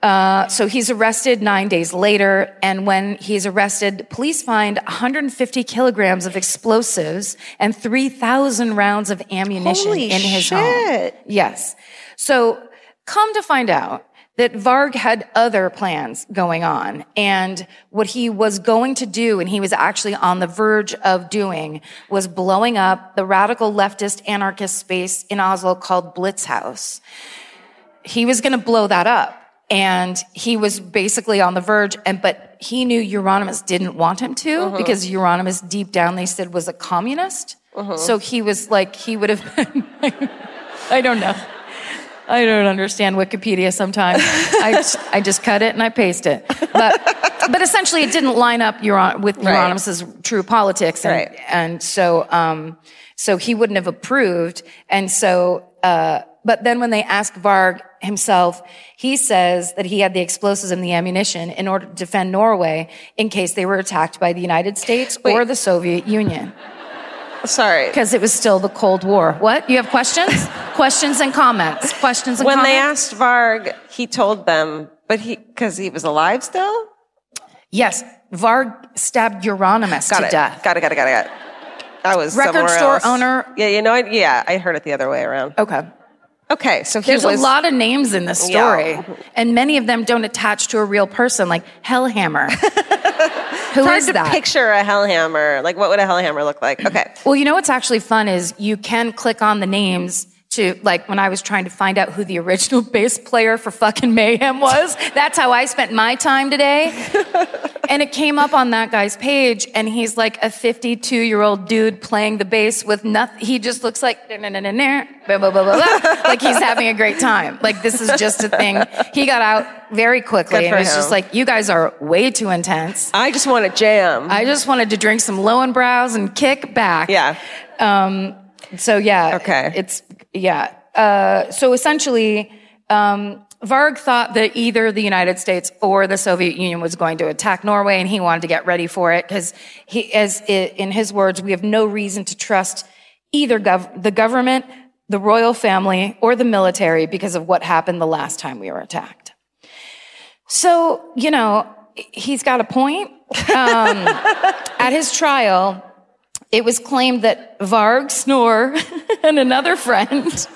Uh, so he's arrested nine days later, and when he's arrested, police find 150 kilograms of explosives and 3,000 rounds of ammunition Holy in his home. Yes. So come to find out that Varg had other plans going on and what he was going to do and he was actually on the verge of doing was blowing up the radical leftist anarchist space in Oslo called Blitz House. He was going to blow that up and he was basically on the verge and but he knew Euronymous didn't want him to uh-huh. because Euronymous deep down they said was a communist. Uh-huh. So he was like he would have been I don't know. I don't understand Wikipedia sometimes. I just, I just cut it and I paste it. But but essentially it didn't line up Euron- with Right. Euronymous' true politics and Right. and so um so he wouldn't have approved and so uh but then when they ask Varg himself, he says that he had the explosives and the ammunition in order to defend Norway in case they were attacked by the United States or the Soviet Union Sorry. because it was still the Cold War. What? You have questions? questions and comments. Questions and comments. When comments. they asked Varg, he told them, but he, because he was alive still? Yes, Varg stabbed Euronymous Got to it. death. Got it, got it, got it, got it. I was Record store else. owner- Yeah, you know what? Yeah, I heard it the other way around. Okay. Okay, so he There's was. a lot of names in this story, Yeah. and many of them don't attach to a real person, like Hellhammer. Who Hard is to that? picture a hellhammer. Like, what would a hellhammer look like? Okay. Well, you know what's actually fun is you can click on the names to like when I was trying to find out who the original bass player for fucking Mayhem was. That's how I spent my time today. and it came up on that guy's page, and he's like a 52 year old dude playing the bass with nothing. He just looks like like he's having a great time. Like this is just a thing. He got out very quickly, and for it was just like, you guys are way too intense. I just want to jam. I just wanted to drink some Löwenbräus and brows and kick back. yeah. Um, so yeah. Okay. It's yeah. Uh, so essentially, um, Varg thought that either the United States or the Soviet Union was going to attack Norway, and he wanted to get ready for it because he, as in his words, we have no reason to trust either gov- the government, the royal family, or the military because of what happened the last time we were attacked. So you know, he's got a point. Um, at his trial, it was claimed that Varg, Snore, and another friend,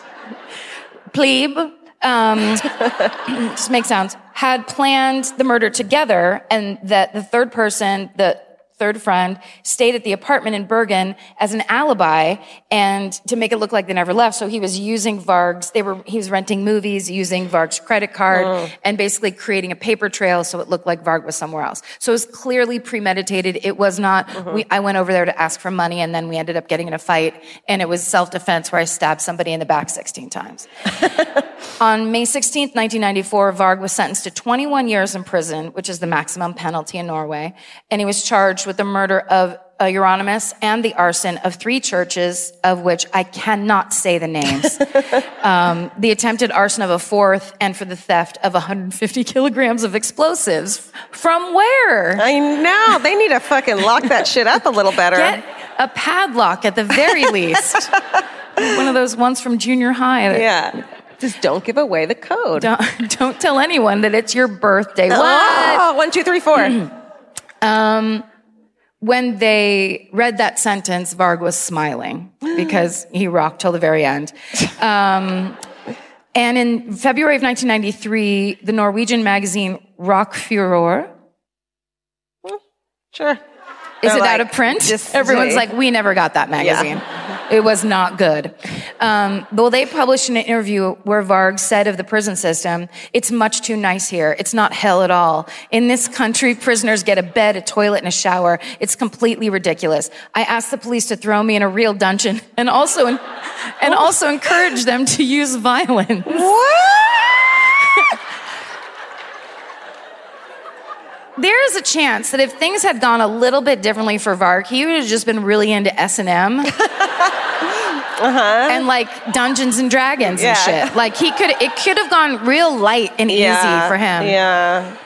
Plebe, um, just make sounds, had planned the murder together, and that the third person, the third friend, stayed at the apartment in Bergen as an alibi and to make it look like they never left. So he was using Varg's, they were, he was renting movies, using Varg's credit card oh. and basically creating a paper trail so it looked like Varg was somewhere else. So it was clearly premeditated. It was not, uh-huh. we, I went over there to ask for money and then we ended up getting in a fight and it was self-defense where I stabbed somebody in the back 16 times. On May 16th, 1994, Varg was sentenced to 21 years in prison, which is the maximum penalty in Norway, and he was charged with the murder of uh, Euronymous and the arson of three churches, of which I cannot say the names. um, the attempted arson of a fourth, and for the theft of 150 kilograms of explosives. From where? I know. They need to fucking lock that shit up a little better. Get a padlock at the very least. One of those ones from junior high. that- yeah. Just don't give away the code. Don't, don't tell anyone that it's your birthday. What? Oh, one, two, three, four. Um, when they read that sentence, Varg was smiling because he rocked till the very end. Um, and in February of 1993, the Norwegian magazine Rock Furore, Sure. is They're it like, out of print? Everyone's like, we never got that magazine. It was not good. Um, well, they published an interview where Varg said of the prison system, it's much too nice here. It's not hell at all. In this country, prisoners get a bed, a toilet, and a shower. It's completely ridiculous. I asked the police to throw me in a real dungeon and also, and also encourage them to use violence. There is a chance that if things had gone a little bit differently for Varg, he would have just been really into S and M, and like Dungeons and Dragons Uh-huh. Yeah. and shit. Like he could, it could have gone real light and easy for him. Yeah.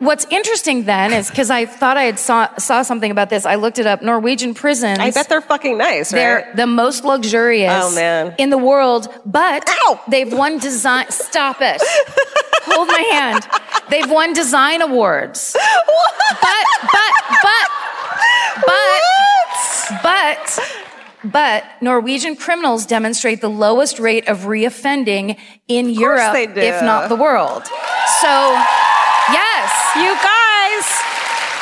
What's interesting then is because I thought I had saw saw something about this. I looked it up. Norwegian prisons. I bet they're fucking nice, right? They're the most luxurious Oh, man. in the world, but Ow! they've won design. Stop it. Hold my hand. They've won design awards. But, but, but, but, but, but Norwegian criminals demonstrate the lowest rate of reoffending in Europe, they do. if not the world. So, yes, You guys,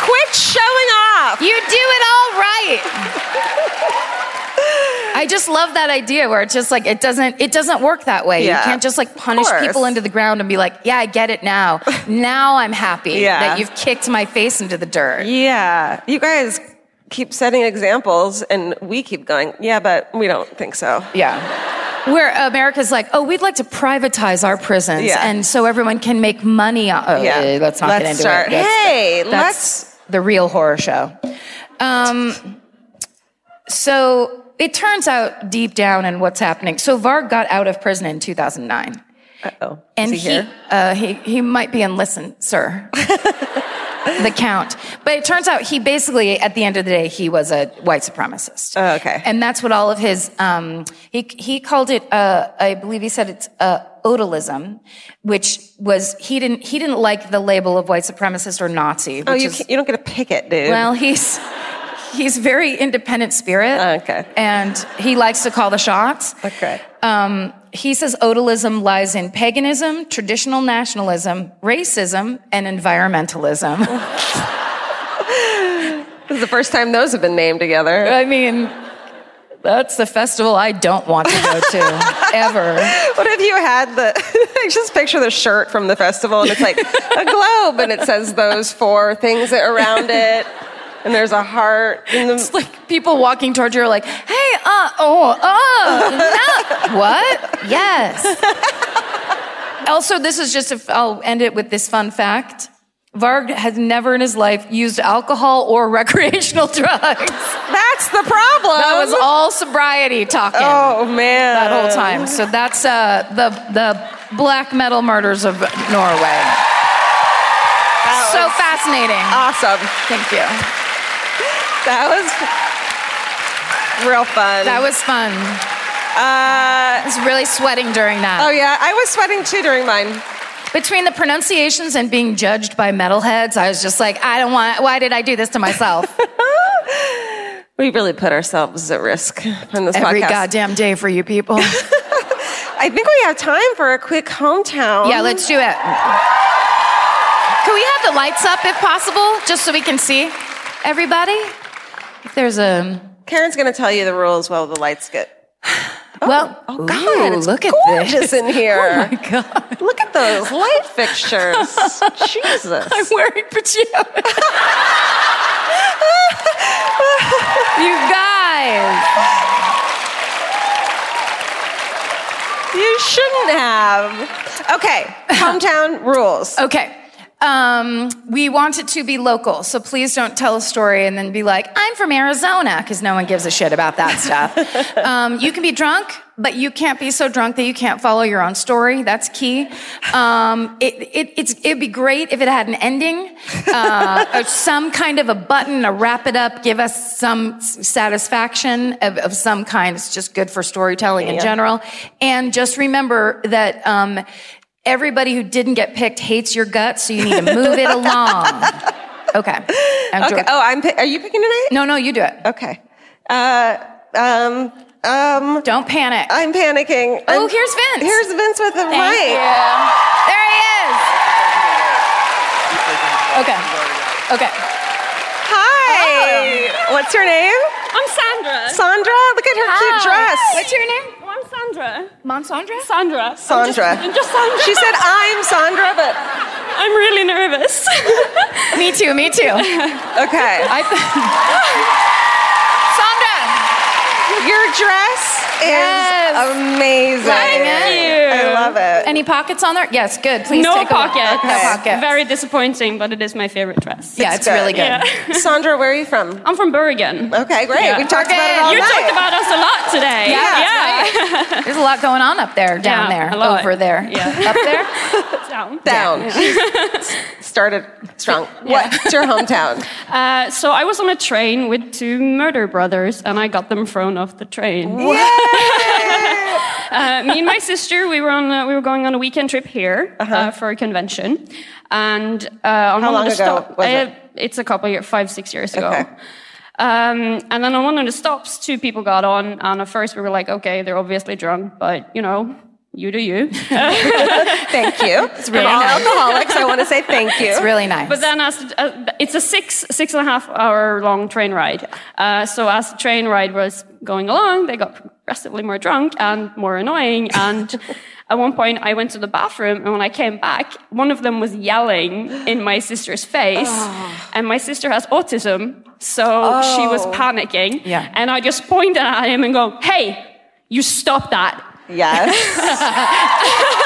quit showing off. you do it all right. I just love that idea where it's just like it doesn't it doesn't work that way. Yeah. You can't just like punish people into the ground and be like, "Yeah, I get it now. now I'm happy Yeah. that you've kicked my face into the dirt." Yeah. You guys keep setting examples and we keep going, yeah, but we don't think so. Yeah. Where America's like, "Oh, we'd like to privatize our prisons Yeah. and so everyone can make money on oh, Yeah. let's not Let's get into start- it. That's, Hey, that's let's- the real horror show. Um so it turns out deep down in what's happening. So Varg got out of prison in 2009. Oh. And Is he, here? uh, he, he might be in listen, sir. the count. But it turns out he basically, at the end of the day, he was a white supremacist. Oh, okay. And that's what all of his, um, he, he called it, uh, I believe he said it's, uh, odalism, which was, he didn't, he didn't like the label of white supremacist or Nazi. Which Oh, you, is, you don't get to pick it, dude. well, he's, he's very independent spirit. Oh, okay. And he likes to call the shots. Okay. Um, he says odalism lies in paganism, traditional nationalism, racism, and environmentalism. this is the first time those have been named together. I mean, that's the festival I don't want to go to ever. What if you had the, I just picture the shirt from the festival and it's like a globe and it says those four things around it and there's a heart in the, It's like people walking towards you are like, hey, uh, oh, oh, no. what? Yes. also, this is just, a, I'll end it with this fun fact. Varg has never in his life used alcohol or recreational drugs. that's the problem. That was all sobriety talking Oh man. that whole time. So that's uh, the the black metal murders of Norway. So fascinating. Awesome. Thank you. That was real fun. That was fun. uh, I was really sweating during that. oh yeah, I was sweating too during mine. Between the pronunciations and being judged by metalheads, I was just like, I don't want. Why did I do this to myself? We really put ourselves at risk in this Every podcast. goddamn day for you people. I think we have time for a quick hometown. yeah, let's do it. Can we have the lights up if possible, just so we can see? everybody? If there's a Karen's going to tell you the rules while the lights get. well, oh, oh God, ooh, it's look at gorgeous this. in here. Oh my god! Look at those light fixtures. Jesus. I'm wearing pajamas. you guys. You shouldn't have. Okay, hometown rules. Okay. Um, we want it to be local, so please don't tell a story and then be like, "I'm from Arizona," because no one gives a shit about that stuff. um, you can be drunk, but you can't be so drunk that you can't follow your own story. That's key. Um, it, it, it's, it'd be great if it had an ending, uh, or some kind of a button a wrap it up, give us some satisfaction of, of some kind. It's just good for storytelling in general. And just remember that. Everybody who didn't get picked hates your guts, so you need to move it along. Okay. I'm Okay. Oh, I'm. Are you picking tonight? No, no, you do it. Okay. Uh, um, um, Don't panic. I'm panicking. oh, I'm- here's Vince. Here's Vince with the Thank mic. you. There he is. Okay. Okay. Hi. What's your name? I'm Sandra. Sandra. Look at her cute dress. What's your name? Oh, I'm Sandra. Monsandra? Sandra. I'm Sandra. just, I'm just Sandra. She said I'm Sandra, but I'm really nervous. Me too, me too. okay. I Sandra! Your dress is Yes. amazing. Thank you. I love it. Any pockets on there? Yes, good. Please no take a look. pocket. No pocket. Very disappointing, but it is my favorite dress. yeah, it's good. really good. Yeah. Sandra, where are you from? I'm from Bergen. Okay, great. Yeah. We talked about it all you night. talked about us a lot today. Yeah, yeah. There's a lot going on up there, down Yeah, there, lot. over there. Yeah. Up there? Down. Down. Started strong. What's your hometown? Uh, so I was on a train with two murder brothers, and I got them thrown off the train. Uh, me and my sister, we were on, uh, we were going on a weekend trip here uh for a convention, and uh, on How one long of the ago stop- uh, it? it's a couple of years, five, six years ago. Okay. Um, and then on one of the stops, two people got on, and at first we were like, okay, they're obviously drunk, but you know, you do you. Thank you. It's really all nice. alcoholics. I want to say thank you. It's really nice. But then, as uh, it's a six six and a half hour long train ride. Uh, so as the train ride was going along, they got progressively more drunk and more annoying. And at one point, I went to the bathroom, and when I came back, one of them was yelling in my sister's face. And my sister has autism, so she was panicking. Yeah. And I just pointed at him and go, "Hey, you stop that!" Yes.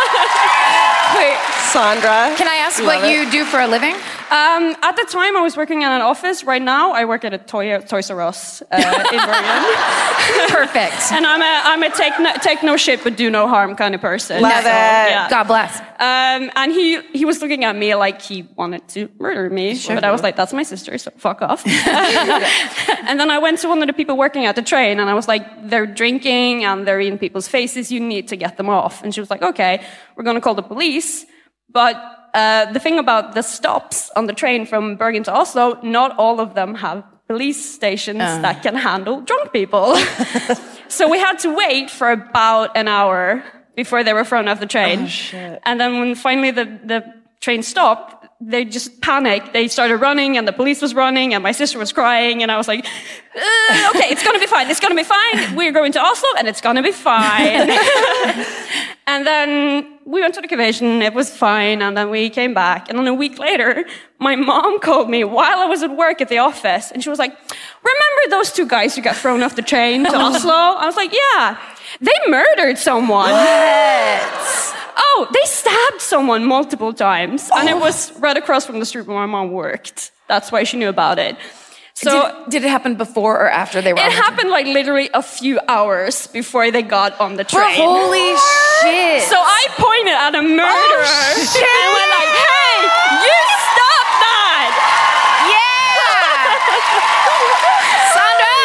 Wait, Sandra. can I ask Love what it. you do for a living? Um, at the time, I was working in an office. Right now, I work at a toy, Toys R Us uh, in Bergen. Perfect. And I'm a, I'm a take, no, take no shit but do no harm kind of person. Love it. Yeah. God bless. Um, and he, he was looking at me like he wanted to murder me. But I was like, that's my sister, so fuck off. and then I went to one of the people working at the train and I was like, they're drinking and they're in people's faces. You need to get them off. And she was like, okay, we're going to call the police. But uh, the thing about the stops on the train from Bergen to Oslo, not all of them have police stations that can handle drunk people. so we had to wait for about an hour before they were thrown off the train. Oh, And then when finally the, the train stopped, they just panicked. They started running and the police was running and my sister was crying and I was like, "Uh, okay, it's gonna be fine. It's gonna be fine. We're going to Oslo and it's gonna be fine. and then we went to the convention. It was fine. And then we came back. And then a week later, my mom called me while I was at work at the office and she was like, remember those two guys who got thrown off the train to Oslo? I was like, yeah, they murdered someone. What? Oh, they stabbed someone multiple times, and it oh. was right across from the street where my mom worked. That's why she knew about it. So did, did it happen before or after they were? on it the train? happened like literally a few hours before they got on the train. Holy shit! So I pointed at a murderer oh, and went like, "Hey, you stop that!" yeah, Sandra.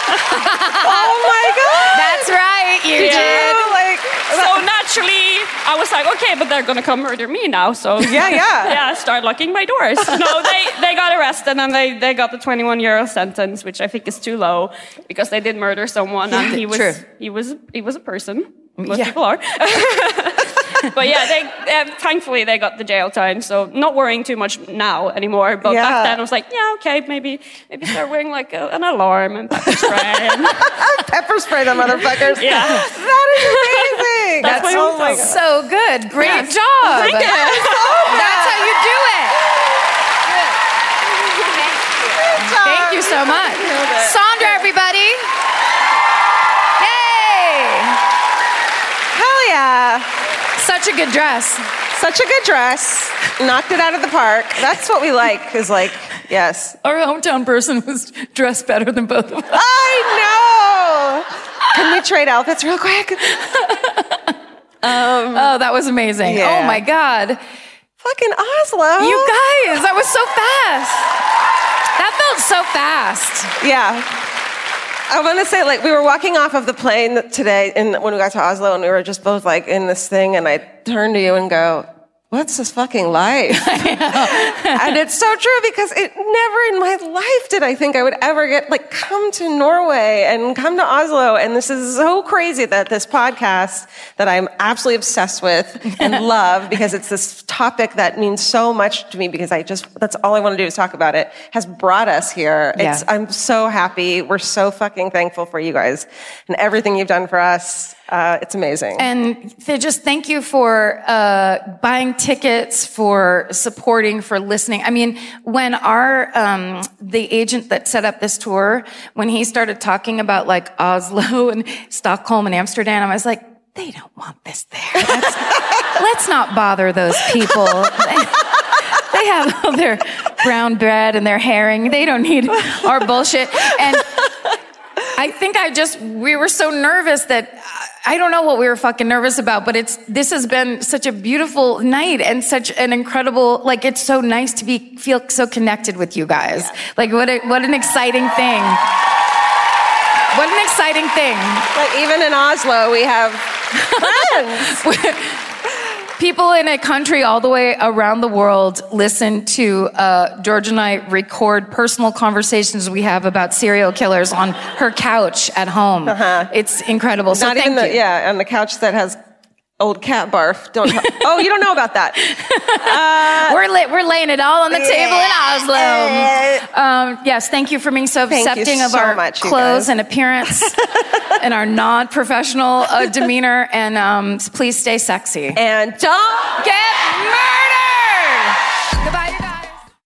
oh my God. That's right. You Yeah. did. Oh, like, So naturally, I was like, "Okay, but they're gonna come murder me now." So yeah, yeah. yeah, start locking my doors. No, they, they got arrested and they, they got the 21 euro sentence, which I think is too low because they did murder someone and he was true. he was he was a person. Most Yeah. people are. but yeah, they uh, thankfully they got the jail time, so not worrying too much now anymore. But Yeah. back then, I was like, yeah, okay, maybe maybe start wearing like a, an alarm and pepper spray. and- Pepper spray the motherfuckers. Yeah. That is amazing. That's my oh my So good. Great Yes. job. Thank you. That's how you do it. Thank you so much. Sandra, everybody. Yay! Hell yeah. Such a good dress. Such a good dress. Knocked it out of the park. That's what we like, is like, yes. Our hometown person was dressed better than both of us. I know. Can we trade outfits real quick? Um, oh, that was amazing. Oh yeah. Oh my God. Fucking Oslo. You guys, that was so fast. That felt so fast. Yeah. I want to say, like, we were walking off of the plane today, and when we got to Oslo, and we were just both like in this thing, and I turned to you and go, "What's this fucking life?" and it's so true because it never in my life did I think I would ever get like come to Norway and come to Oslo, and this is so crazy that this podcast that I'm absolutely obsessed with and love because it's this topic that means so much to me because I just that's all I want to do is talk about it has brought us here. It's I'm so happy. We're so fucking thankful for you guys and everything you've done for us. Uh, it's amazing. And they just thank you for uh, buying tickets, for supporting, for listening. I mean, when our um, the agent that set up this tour, when he started talking about like Oslo and Stockholm and Amsterdam, I was like, they don't want this there. Let's, let's not bother those people. They have all their brown bread and their herring. They don't need our bullshit. And I think I just, we were so nervous that I don't know what we were fucking nervous about, but it's, this has been such a beautiful night and such an incredible, like, it's so nice to be, feel so connected with you guys. Like, what a, what an exciting thing. What an exciting thing. Like even in Oslo, we have friends. People in a country all the way around the world listen to uh, George and I record personal conversations we have about serial killers on her couch at home. It's incredible. So Not thank even the you. yeah on the couch that has old cat barf. Don't. oh, you don't know about that. We're la- we're laying it all on the table in Oslo. Um, yes, thank you for being so Thank accepting of so our much, clothes and appearance and our non-professional uh, demeanor. And um, please stay sexy. And don't Get murdered.